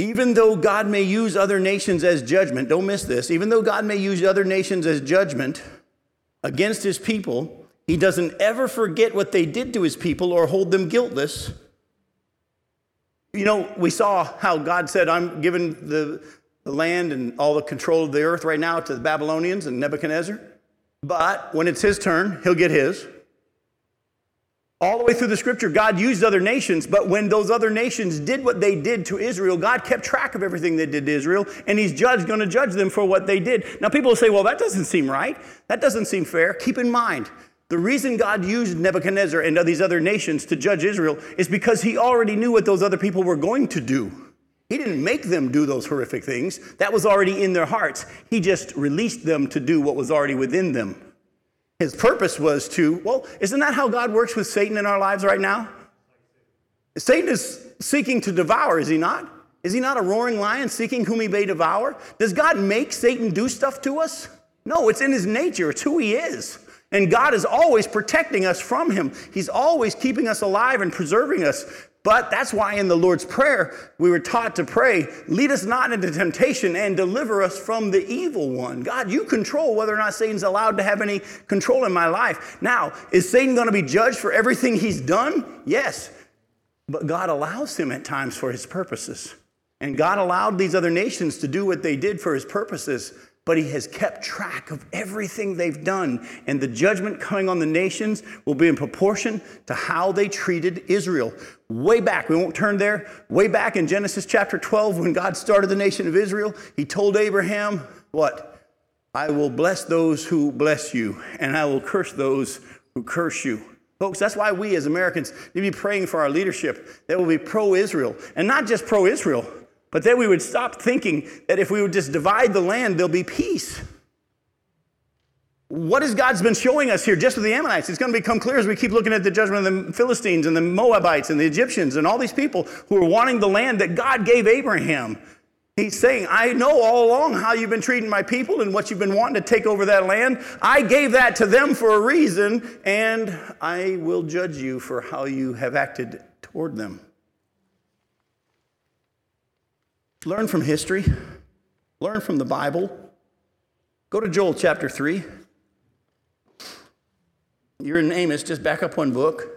A: even though God may use other nations as judgment, don't miss this, even though God may use other nations as judgment against his people, he doesn't ever forget what they did to his people or hold them guiltless. You know, we saw how God said, I'm giving the, the land and all the control of the earth right now to the Babylonians and Nebuchadnezzar. But when it's his turn, he'll get his. All the way through the scripture, God used other nations, but when those other nations did what they did to Israel, God kept track of everything they did to Israel, and He's judged, going to judge them for what they did. Now, people will say, well, that doesn't seem right. That doesn't seem fair. Keep in mind, The reason God used Nebuchadnezzar and these other nations to judge Israel is because he already knew what those other people were going to do. He didn't make them do those horrific things. That was already in their hearts. He just released them to do what was already within them. His purpose was to, well, isn't that how God works with Satan in our lives right now? Satan is seeking to devour, is he not? Is he not a roaring lion seeking whom he may devour? Does God make Satan do stuff to us? No, it's in his nature, it's who he is. And God is always protecting us from him. He's always keeping us alive and preserving us. But that's why in the Lord's Prayer, we were taught to pray, lead us not into temptation and deliver us from the evil one. God, you control whether or not Satan's allowed to have any control in my life. Now, is Satan going to be judged for everything he's done? Yes. But God allows him at times for his purposes. And God allowed these other nations to do what they did for his purposes, but he has kept track of everything they've done. And the judgment coming on the nations will be in proportion to how they treated Israel. Way back, we won't turn there, way back in Genesis chapter 12, when God started the nation of Israel, he told Abraham, What? I will bless those who bless you, and I will curse those who curse you. Folks, that's why we as Americans need to be praying for our leadership that will be pro Israel. And not just pro Israel, but then we would stop thinking that if we would just divide the land, there'll be peace. What has God's been showing us here just with the Ammonites? It's going to become clear as we keep looking at the judgment of the Philistines and the Moabites and the Egyptians and all these people who are wanting the land that God gave Abraham. He's saying, I know all along how you've been treating my people and what you've been wanting to take over that land. I gave that to them for a reason, and I will judge you for how you have acted toward them. Learn from history, learn from the Bible. Go to Joel chapter 3. You're in Amos, just back up one book.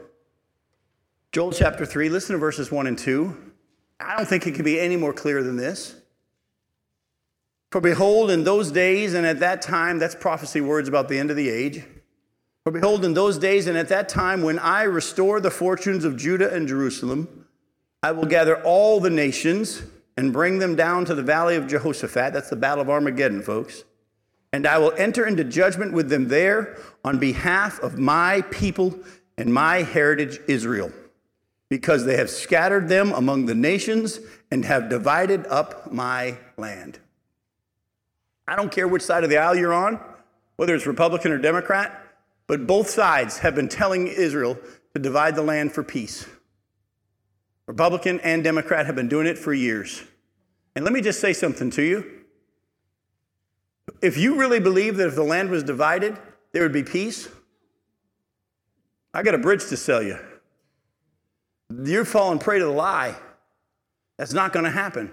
A: Joel chapter 3, listen to verses 1 and 2. I don't think it can be any more clear than this. For behold, in those days and at that time, that's prophecy words about the end of the age. For behold, in those days and at that time, when I restore the fortunes of Judah and Jerusalem, I will gather all the nations and bring them down to the valley of Jehoshaphat. That's the battle of Armageddon, folks. And I will enter into judgment with them there on behalf of my people and my heritage Israel, because they have scattered them among the nations and have divided up my land. I don't care which side of the aisle you're on, whether it's Republican or Democrat, but both sides have been telling Israel to divide the land for peace. Republican and Democrat have been doing it for years. And let me just say something to you. If you really believe that if the land was divided, there would be peace, I got a bridge to sell you. You're falling prey to the lie. That's not going to happen.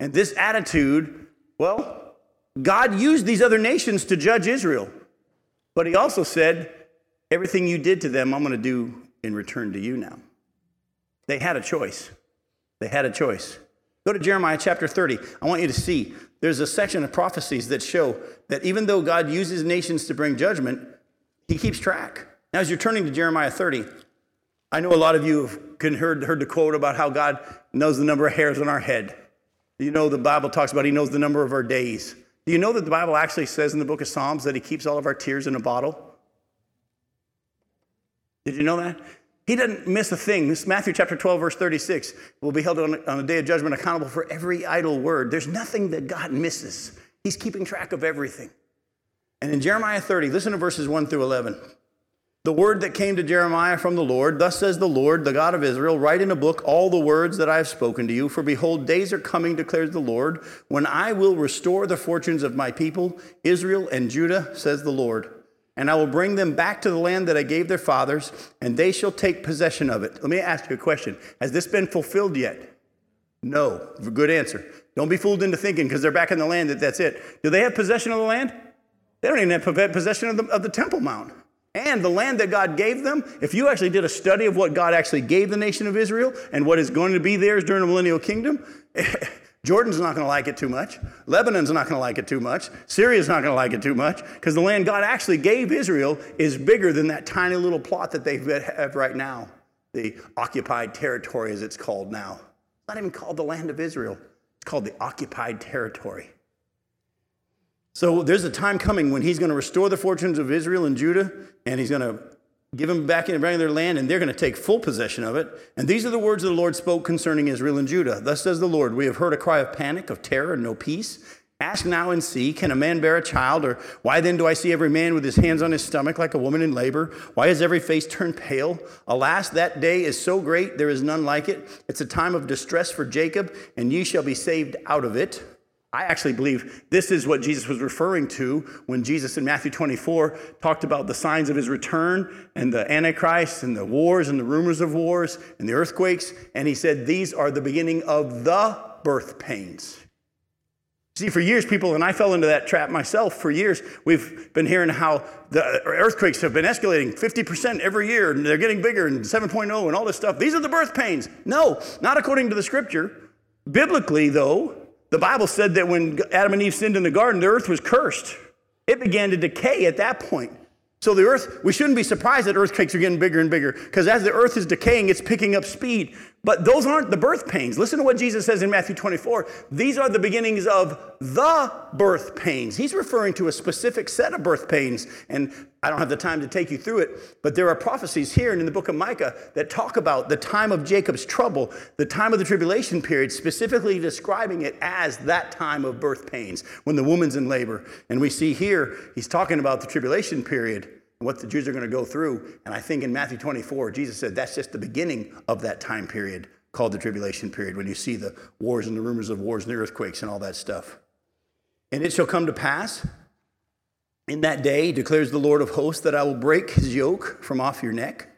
A: And this attitude, well, God used these other nations to judge Israel. But he also said, everything you did to them, I'm going to do in return to you now. They had a choice. They had a choice. Go to Jeremiah chapter 30. I want you to see there's a section of prophecies that show that even though God uses nations to bring judgment, he keeps track. Now, as you're turning to Jeremiah 30, I know a lot of you have heard, heard the quote about how God knows the number of hairs on our head. You know, the Bible talks about he knows the number of our days. Do you know that the Bible actually says in the book of Psalms that he keeps all of our tears in a bottle? Did you know that? He doesn't miss a thing. This Matthew chapter 12, verse 36 will be held on, on a day of judgment accountable for every idle word. There's nothing that God misses. He's keeping track of everything. And in Jeremiah 30, listen to verses 1 through 11. The word that came to Jeremiah from the Lord, thus says the Lord, the God of Israel, write in a book all the words that I have spoken to you. For behold, days are coming, declares the Lord, when I will restore the fortunes of my people, Israel and Judah, says the Lord and I will bring them back to the land that I gave their fathers, and they shall take possession of it. Let me ask you a question Has this been fulfilled yet? No. Good answer. Don't be fooled into thinking because they're back in the land that that's it. Do they have possession of the land? They don't even have possession of the, of the Temple Mount. And the land that God gave them, if you actually did a study of what God actually gave the nation of Israel and what is going to be theirs during the millennial kingdom, Jordan's not going to like it too much. Lebanon's not going to like it too much. Syria's not going to like it too much because the land God actually gave Israel is bigger than that tiny little plot that they have right now, the occupied territory as it's called now. It's not even called the land of Israel, it's called the occupied territory. So there's a time coming when he's going to restore the fortunes of Israel and Judah, and he's going to give them back in their land, and they're going to take full possession of it. And these are the words the Lord spoke concerning Israel and Judah. Thus says the Lord We have heard a cry of panic, of terror, and no peace. Ask now and see, can a man bear a child? Or why then do I see every man with his hands on his stomach like a woman in labor? Why is every face turned pale? Alas, that day is so great, there is none like it. It's a time of distress for Jacob, and ye shall be saved out of it. I actually believe this is what Jesus was referring to when Jesus in Matthew 24 talked about the signs of his return and the Antichrist and the wars and the rumors of wars and the earthquakes. And he said, These are the beginning of the birth pains. See, for years, people, and I fell into that trap myself for years, we've been hearing how the earthquakes have been escalating 50% every year, and they're getting bigger, and 7.0 and all this stuff. These are the birth pains. No, not according to the scripture. Biblically, though, the Bible said that when Adam and Eve sinned in the garden, the earth was cursed. It began to decay at that point. So the earth, we shouldn't be surprised that earthquakes are getting bigger and bigger because as the earth is decaying, it's picking up speed. But those aren't the birth pains. Listen to what Jesus says in Matthew 24. These are the beginnings of the birth pains. He's referring to a specific set of birth pains. And I don't have the time to take you through it, but there are prophecies here and in the book of Micah that talk about the time of Jacob's trouble, the time of the tribulation period, specifically describing it as that time of birth pains when the woman's in labor. And we see here, he's talking about the tribulation period what the Jews are going to go through. And I think in Matthew 24, Jesus said that's just the beginning of that time period called the tribulation period when you see the wars and the rumors of wars and the earthquakes and all that stuff. And it shall come to pass in that day, declares the Lord of hosts, that I will break his yoke from off your neck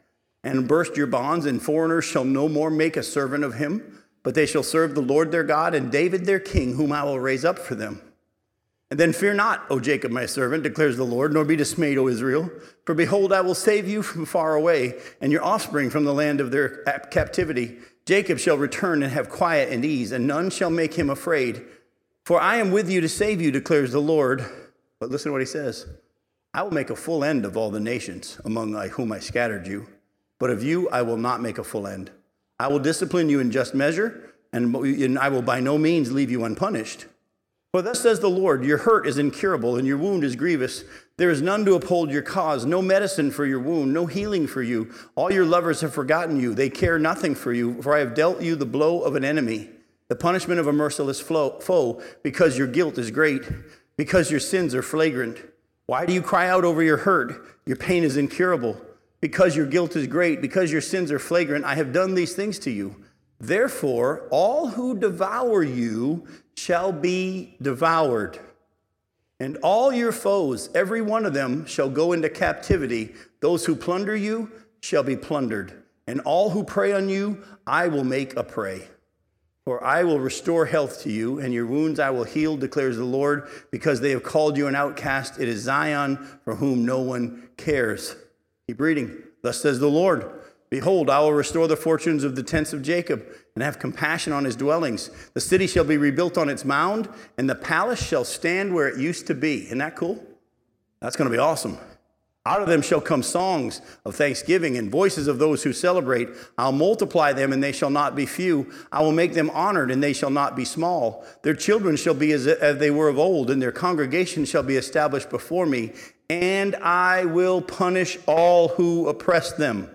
A: and burst your bonds, and foreigners shall no more make a servant of him, but they shall serve the Lord their God and David their king, whom I will raise up for them. And then fear not, O Jacob, my servant, declares the Lord, nor be dismayed, O Israel. For behold, I will save you from far away, and your offspring from the land of their captivity. Jacob shall return and have quiet and ease, and none shall make him afraid. For I am with you to save you, declares the Lord. But listen to what he says I will make a full end of all the nations among whom I scattered you, but of you I will not make a full end. I will discipline you in just measure, and I will by no means leave you unpunished. For thus says the Lord Your hurt is incurable, and your wound is grievous. There is none to uphold your cause, no medicine for your wound, no healing for you. All your lovers have forgotten you. They care nothing for you, for I have dealt you the blow of an enemy, the punishment of a merciless foe, because your guilt is great, because your sins are flagrant. Why do you cry out over your hurt? Your pain is incurable. Because your guilt is great, because your sins are flagrant, I have done these things to you. Therefore, all who devour you shall be devoured. And all your foes, every one of them, shall go into captivity. Those who plunder you shall be plundered. And all who prey on you, I will make a prey. For I will restore health to you, and your wounds I will heal, declares the Lord, because they have called you an outcast. It is Zion for whom no one cares. Keep reading. Thus says the Lord Behold, I will restore the fortunes of the tents of Jacob and have compassion on his dwellings. The city shall be rebuilt on its mound, and the palace shall stand where it used to be. Isn't that cool? That's going to be awesome. Out of them shall come songs of thanksgiving and voices of those who celebrate. I'll multiply them, and they shall not be few. I will make them honored, and they shall not be small. Their children shall be as, as they were of old, and their congregation shall be established before me. And I will punish all who oppress them.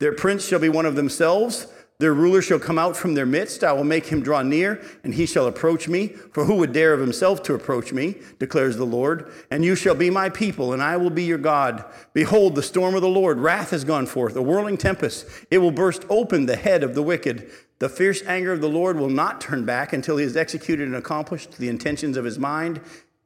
A: Their prince shall be one of themselves. Their ruler shall come out from their midst. I will make him draw near, and he shall approach me. For who would dare of himself to approach me, declares the Lord? And you shall be my people, and I will be your God. Behold, the storm of the Lord, wrath has gone forth, a whirling tempest. It will burst open the head of the wicked. The fierce anger of the Lord will not turn back until he has executed and accomplished the intentions of his mind.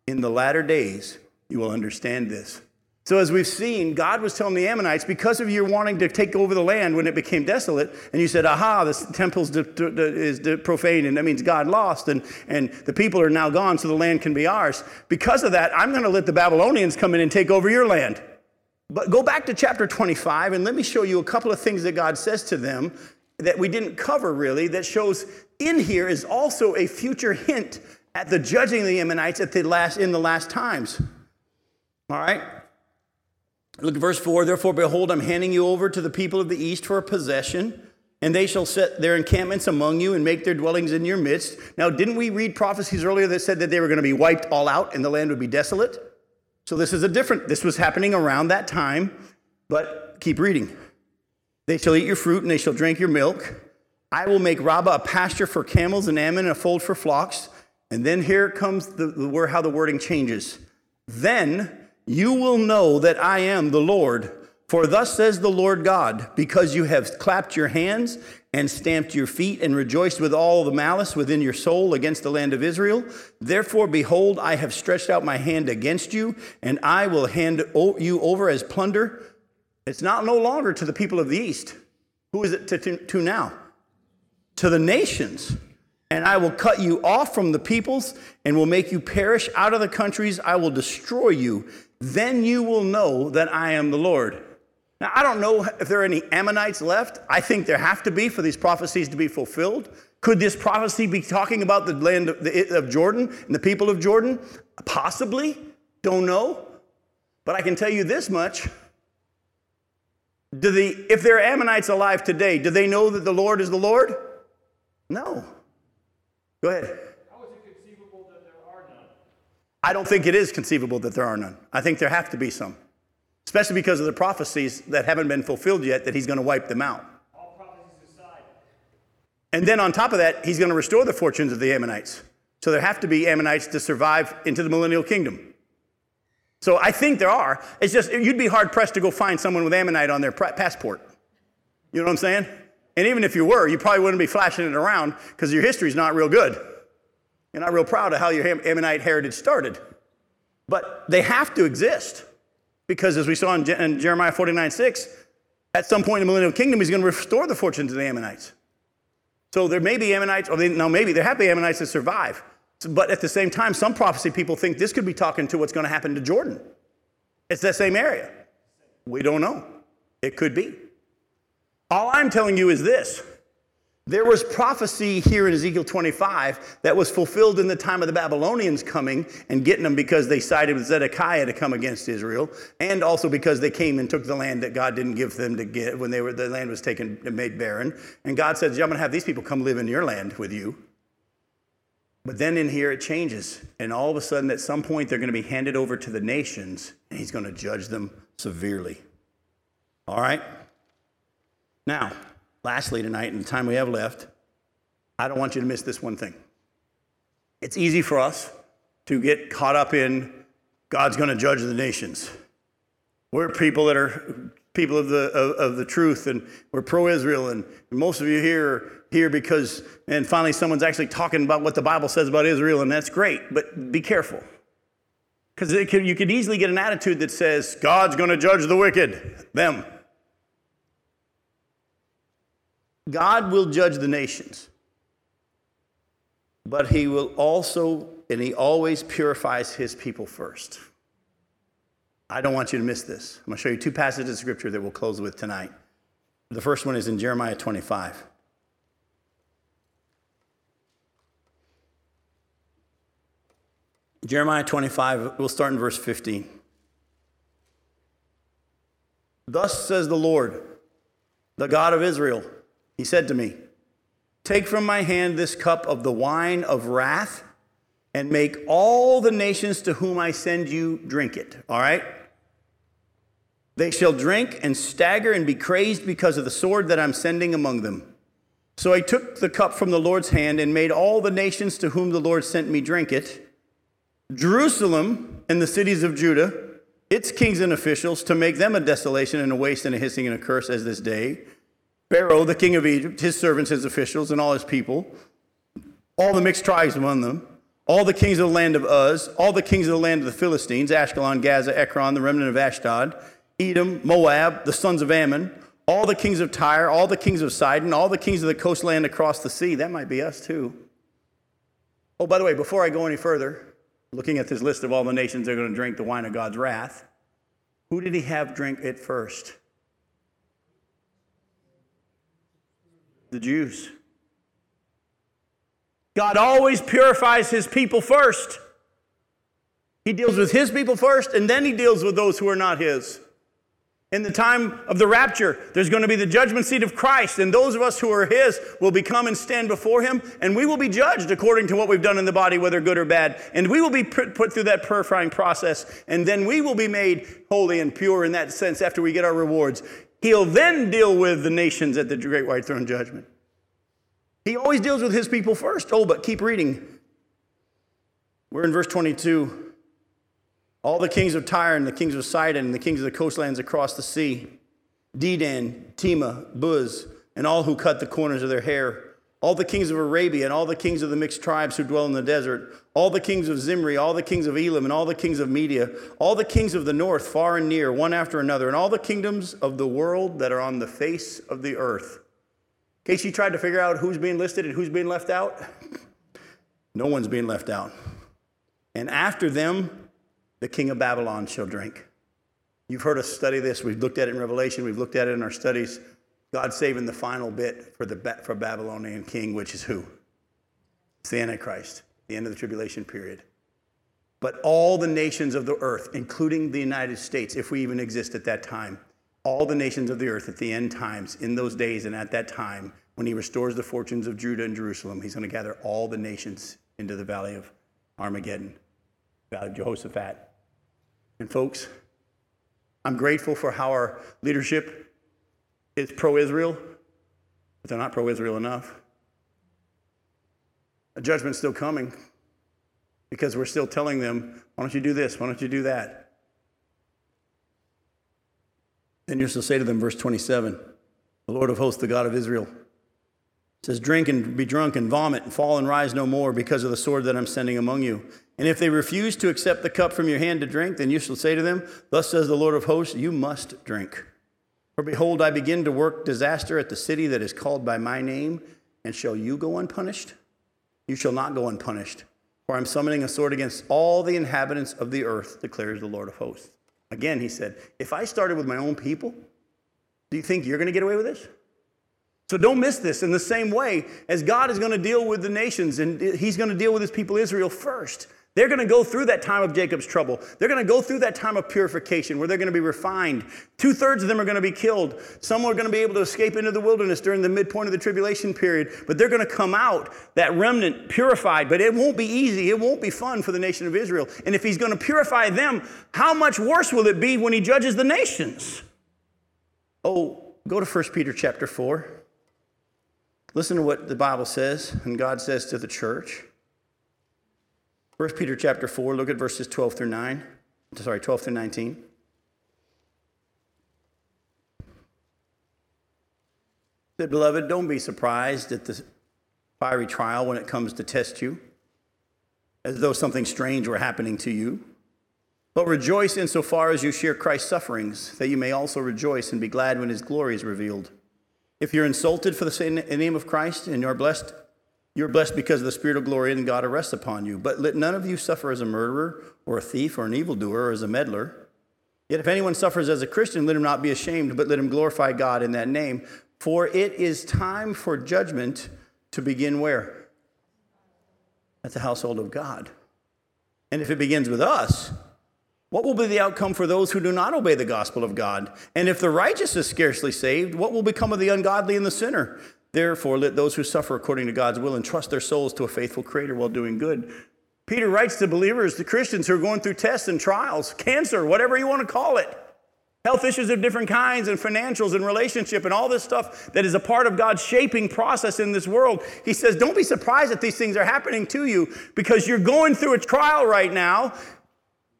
A: In the latter days, you will understand this. So, as we've seen, God was telling the Ammonites, because of your wanting to take over the land when it became desolate, and you said, aha, the temple is profane, and that means God lost, and, and the people are now gone, so the land can be ours. Because of that, I'm going to let the Babylonians come in and take over your land. But go back to chapter 25, and let me show you a couple of things that God says to them that we didn't cover really, that shows in here is also a future hint at the judging of the Ammonites at the last, in the last times. All right? Look at verse 4. Therefore, behold, I'm handing you over to the people of the east for a possession. and they shall set their encampments among you and make their dwellings in your midst. Now, didn't we read prophecies earlier that said that they were going to be wiped all out and the land would be desolate? So this is a different, this was happening around that time, but keep reading. They shall eat your fruit and they shall drink your milk. I will make Rabbah a pasture for camels and Ammon a fold for flocks. And then here comes the, the how the wording changes. Then you will know that I am the Lord. For thus says the Lord God, because you have clapped your hands and stamped your feet and rejoiced with all the malice within your soul against the land of Israel. Therefore, behold, I have stretched out my hand against you, and I will hand you over as plunder. It's not no longer to the people of the east. Who is it to, to, to now? To the nations. And I will cut you off from the peoples and will make you perish out of the countries. I will destroy you. Then you will know that I am the Lord. Now, I don't know if there are any Ammonites left. I think there have to be for these prophecies to be fulfilled. Could this prophecy be talking about the land of Jordan and the people of Jordan? Possibly. Don't know. But I can tell you this much. Do the, if there are Ammonites alive today, do they know that the Lord is the Lord? No. Go ahead.
B: How is it conceivable that there are none?
A: I don't think it is conceivable that there are none. I think there have to be some especially because of the prophecies that haven't been fulfilled yet that he's going to wipe them out.
B: All prophecies aside.
A: And then on top of that, he's going to restore the fortunes of the Ammonites. So there have to be Ammonites to survive into the millennial kingdom. So I think there are. It's just, you'd be hard pressed to go find someone with Ammonite on their passport. You know what I'm saying? And even if you were, you probably wouldn't be flashing it around because your history's not real good. You're not real proud of how your Ammonite heritage started. But they have to exist. Because as we saw in, Je- in Jeremiah 49 6, at some point in the millennial kingdom, he's going to restore the fortunes of the Ammonites. So there may be Ammonites, or they, no, maybe there have to be Ammonites that survive. But at the same time, some prophecy people think this could be talking to what's going to happen to Jordan. It's that same area. We don't know. It could be. All I'm telling you is this there was prophecy here in Ezekiel 25 that was fulfilled in the time of the Babylonians coming and getting them because they sided with Zedekiah to come against Israel, and also because they came and took the land that God didn't give them to get when they were, the land was taken and made barren. And God says, yeah, I'm going to have these people come live in your land with you. But then in here it changes. And all of a sudden, at some point, they're going to be handed over to the nations, and he's going to judge them severely. All right? Now, lastly, tonight, in the time we have left, I don't want you to miss this one thing. It's easy for us to get caught up in God's going to judge the nations. We're people that are people of the, of, of the truth, and we're pro Israel, and most of you here are here because, and finally, someone's actually talking about what the Bible says about Israel, and that's great, but be careful. Because you could easily get an attitude that says, God's going to judge the wicked, them. God will judge the nations, but he will also, and he always purifies his people first. I don't want you to miss this. I'm going to show you two passages of scripture that we'll close with tonight. The first one is in Jeremiah 25. Jeremiah 25, we'll start in verse 15. Thus says the Lord, the God of Israel he said to me, Take from my hand this cup of the wine of wrath and make all the nations to whom I send you drink it. All right? They shall drink and stagger and be crazed because of the sword that I'm sending among them. So I took the cup from the Lord's hand and made all the nations to whom the Lord sent me drink it. Jerusalem and the cities of Judah, its kings and officials, to make them a desolation and a waste and a hissing and a curse as this day. Pharaoh, the king of Egypt, his servants, his officials, and all his people, all the mixed tribes among them, all the kings of the land of Uz, all the kings of the land of the Philistines, Ashkelon, Gaza, Ekron, the remnant of Ashdod, Edom, Moab, the sons of Ammon, all the kings of Tyre, all the kings of Sidon, all the kings of the coastland across the sea. That might be us too. Oh, by the way, before I go any further, looking at this list of all the nations that are going to drink the wine of God's wrath, who did he have drink it first? The Jews. God always purifies his people first. He deals with his people first, and then he deals with those who are not his. In the time of the rapture, there's going to be the judgment seat of Christ, and those of us who are His will become and stand before Him, and we will be judged according to what we've done in the body, whether good or bad. And we will be put through that purifying process, and then we will be made holy and pure in that sense after we get our rewards. He'll then deal with the nations at the great white throne judgment. He always deals with His people first. Oh, but keep reading. We're in verse 22. All the kings of Tyre and the kings of Sidon and the kings of the coastlands across the sea, Dedan, Tema, Buz, and all who cut the corners of their hair, all the kings of Arabia and all the kings of the mixed tribes who dwell in the desert, all the kings of Zimri, all the kings of Elam, and all the kings of Media, all the kings of the north, far and near, one after another, and all the kingdoms of the world that are on the face of the earth. In case you tried to figure out who's being listed and who's being left out, no one's being left out. And after them, the king of Babylon shall drink. You've heard us study this. We've looked at it in Revelation. We've looked at it in our studies. God saving the final bit for the for Babylonian king, which is who? It's the Antichrist, the end of the tribulation period. But all the nations of the earth, including the United States, if we even exist at that time, all the nations of the earth at the end times, in those days and at that time, when he restores the fortunes of Judah and Jerusalem, he's going to gather all the nations into the valley of Armageddon, valley of Jehoshaphat. And folks, I'm grateful for how our leadership is pro Israel, but they're not pro Israel enough. A judgment's still coming because we're still telling them, why don't you do this? Why don't you do that? Then you shall say to them, verse 27, the Lord of hosts, the God of Israel, says, Drink and be drunk and vomit and fall and rise no more because of the sword that I'm sending among you. And if they refuse to accept the cup from your hand to drink, then you shall say to them, Thus says the Lord of hosts, you must drink. For behold, I begin to work disaster at the city that is called by my name, and shall you go unpunished? You shall not go unpunished. For I'm summoning a sword against all the inhabitants of the earth, declares the Lord of hosts. Again, he said, If I started with my own people, do you think you're going to get away with this? So don't miss this in the same way as God is going to deal with the nations and he's going to deal with his people Israel first. They're going to go through that time of Jacob's trouble. They're going to go through that time of purification where they're going to be refined. Two thirds of them are going to be killed. Some are going to be able to escape into the wilderness during the midpoint of the tribulation period, but they're going to come out, that remnant, purified. But it won't be easy. It won't be fun for the nation of Israel. And if he's going to purify them, how much worse will it be when he judges the nations? Oh, go to 1 Peter chapter 4. Listen to what the Bible says and God says to the church. 1 Peter chapter 4, look at verses 12 through 9. Sorry, 12 through 19. Said, beloved, don't be surprised at the fiery trial when it comes to test you, as though something strange were happening to you. But rejoice insofar as you share Christ's sufferings, that you may also rejoice and be glad when his glory is revealed. If you're insulted for the name of Christ and you're blessed, you're blessed because the Spirit of glory and God rests upon you. But let none of you suffer as a murderer or a thief or an evildoer or as a meddler. Yet if anyone suffers as a Christian, let him not be ashamed, but let him glorify God in that name. For it is time for judgment to begin where? At the household of God. And if it begins with us, what will be the outcome for those who do not obey the gospel of God? And if the righteous is scarcely saved, what will become of the ungodly and the sinner? Therefore, let those who suffer according to God's will entrust their souls to a faithful Creator while doing good. Peter writes to believers, to Christians who are going through tests and trials, cancer, whatever you want to call it, health issues of different kinds, and financials and relationship, and all this stuff that is a part of God's shaping process in this world. He says, Don't be surprised that these things are happening to you because you're going through a trial right now.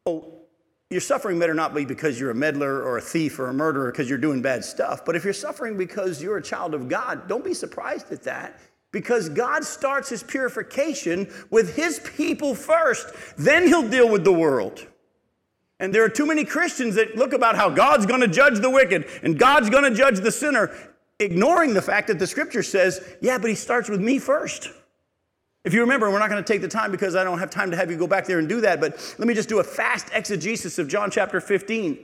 A: Oh, your suffering better not be because you're a meddler or a thief or a murderer because you're doing bad stuff. But if you're suffering because you're a child of God, don't be surprised at that because God starts his purification with his people first. Then he'll deal with the world. And there are too many Christians that look about how God's going to judge the wicked and God's going to judge the sinner, ignoring the fact that the scripture says, yeah, but he starts with me first. If you remember, we're not going to take the time because I don't have time to have you go back there and do that, but let me just do a fast exegesis of John chapter 15.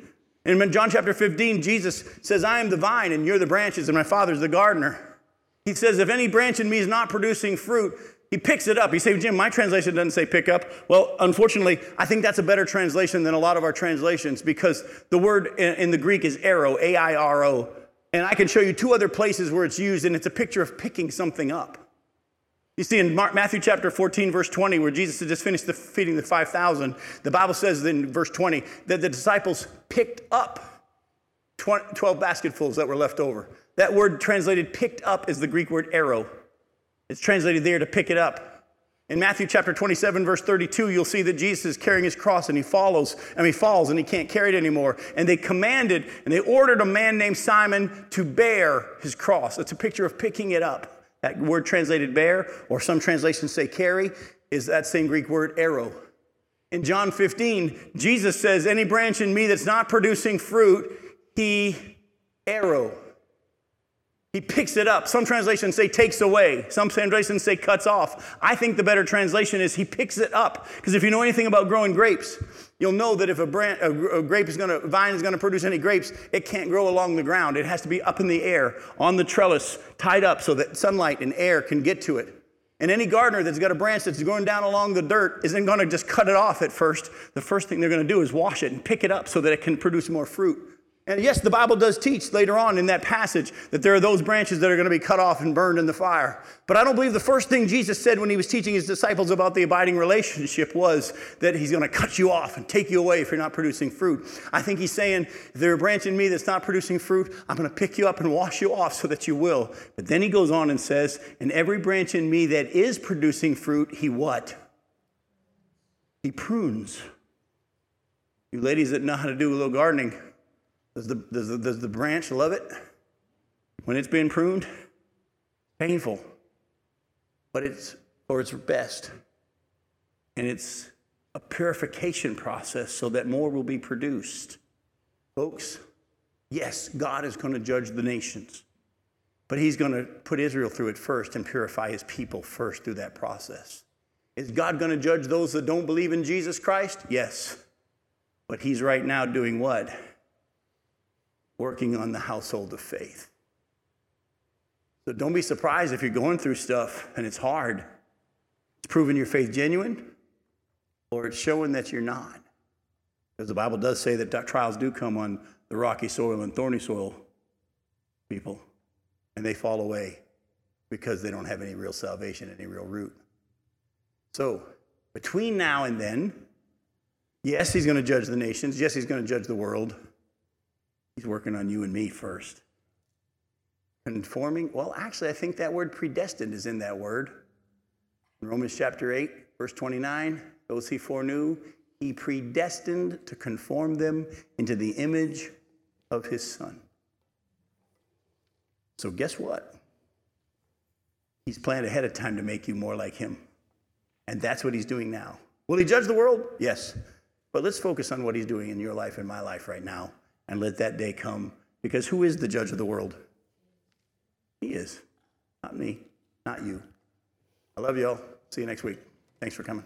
A: In John chapter 15, Jesus says, I am the vine and you're the branches, and my Father's the gardener. He says, If any branch in me is not producing fruit, He picks it up. You say, Jim, my translation doesn't say pick up. Well, unfortunately, I think that's a better translation than a lot of our translations because the word in, the Greek is airo, A I R O. And I can show you two other places where it's used, and it's a picture of picking something up. You see in Mark, Matthew chapter 14, verse 20, where Jesus had just finished the, feeding the 5,000, the Bible says in verse 20 that the disciples picked up 12 basketfuls that were left over. That word translated picked up is the Greek word airo. It's translated there to pick it up. In Matthew chapter 27, verse 32, you'll see that Jesus is carrying his cross and he follows, and he falls and he can't carry it anymore. And they commanded and they ordered a man named Simon to bear his cross. It's a picture of picking it up. That word translated bear, or some translations say carry, is that same Greek word airo. In John 15, Jesus says, Any branch in me that's not producing fruit, he airo. he picks it up. Some translations say takes away. Some translations say cuts off. I think the better translation is he picks it up. Because if you know anything about growing grapes, you'll know that if a, branch, a grape is going to, vine is going to produce any grapes, it can't grow along the ground. It has to be up in the air, on the trellis, tied up so that sunlight and air can get to it. And any gardener that's got a branch that's going down along the dirt isn't going to just cut it off at first. The first thing they're going to do is wash it and pick it up so that it can produce more fruit. And yes, the Bible does teach later on in that passage that there are those branches that are going to be cut off and burned in the fire. But I don't believe the first thing Jesus said when he was teaching his disciples about the abiding relationship was that he's going to cut you off and take you away if you're not producing fruit. I think he's saying, if there's a branch in me that's not producing fruit, I'm going to pick you up and wash you off so that you will. But then he goes on and says, and every branch in me that is producing fruit, he what? He prunes. You ladies that know how to do a little gardening, does the, does the, does the branch love it when it's being pruned? Painful, but it's for its best. And it's a purification process so that more will be produced. Folks, yes, God is going to judge the nations, but He's going to put Israel through it first and purify His people first through that process. Is God going to judge those that don't believe in Jesus Christ? Yes. But He's right now doing what? Working on the household of faith. So don't be surprised if you're going through stuff and it's hard. It's proving your faith genuine or it's showing that you're not. Because the Bible does say that trials do come on the rocky soil and thorny soil people, and they fall away because they don't have any real salvation, any real root. So, between now and then, yes, he's going to judge the nations. Yes, he's going to judge the world. He's working on you and me first. Conforming, well, actually, I think that word predestined is in that word. In Romans chapter 8, verse 29, those he foreknew, he predestined to conform them into the image of his son. So, guess what? He's planned ahead of time to make you more like him. And that's what he's doing now. Will he judge the world? Yes. But let's focus on what he's doing in your life and my life right now and let that day come. Because who is the judge of the world? He is, not me, not you. I love you all. See you next week. Thanks for coming.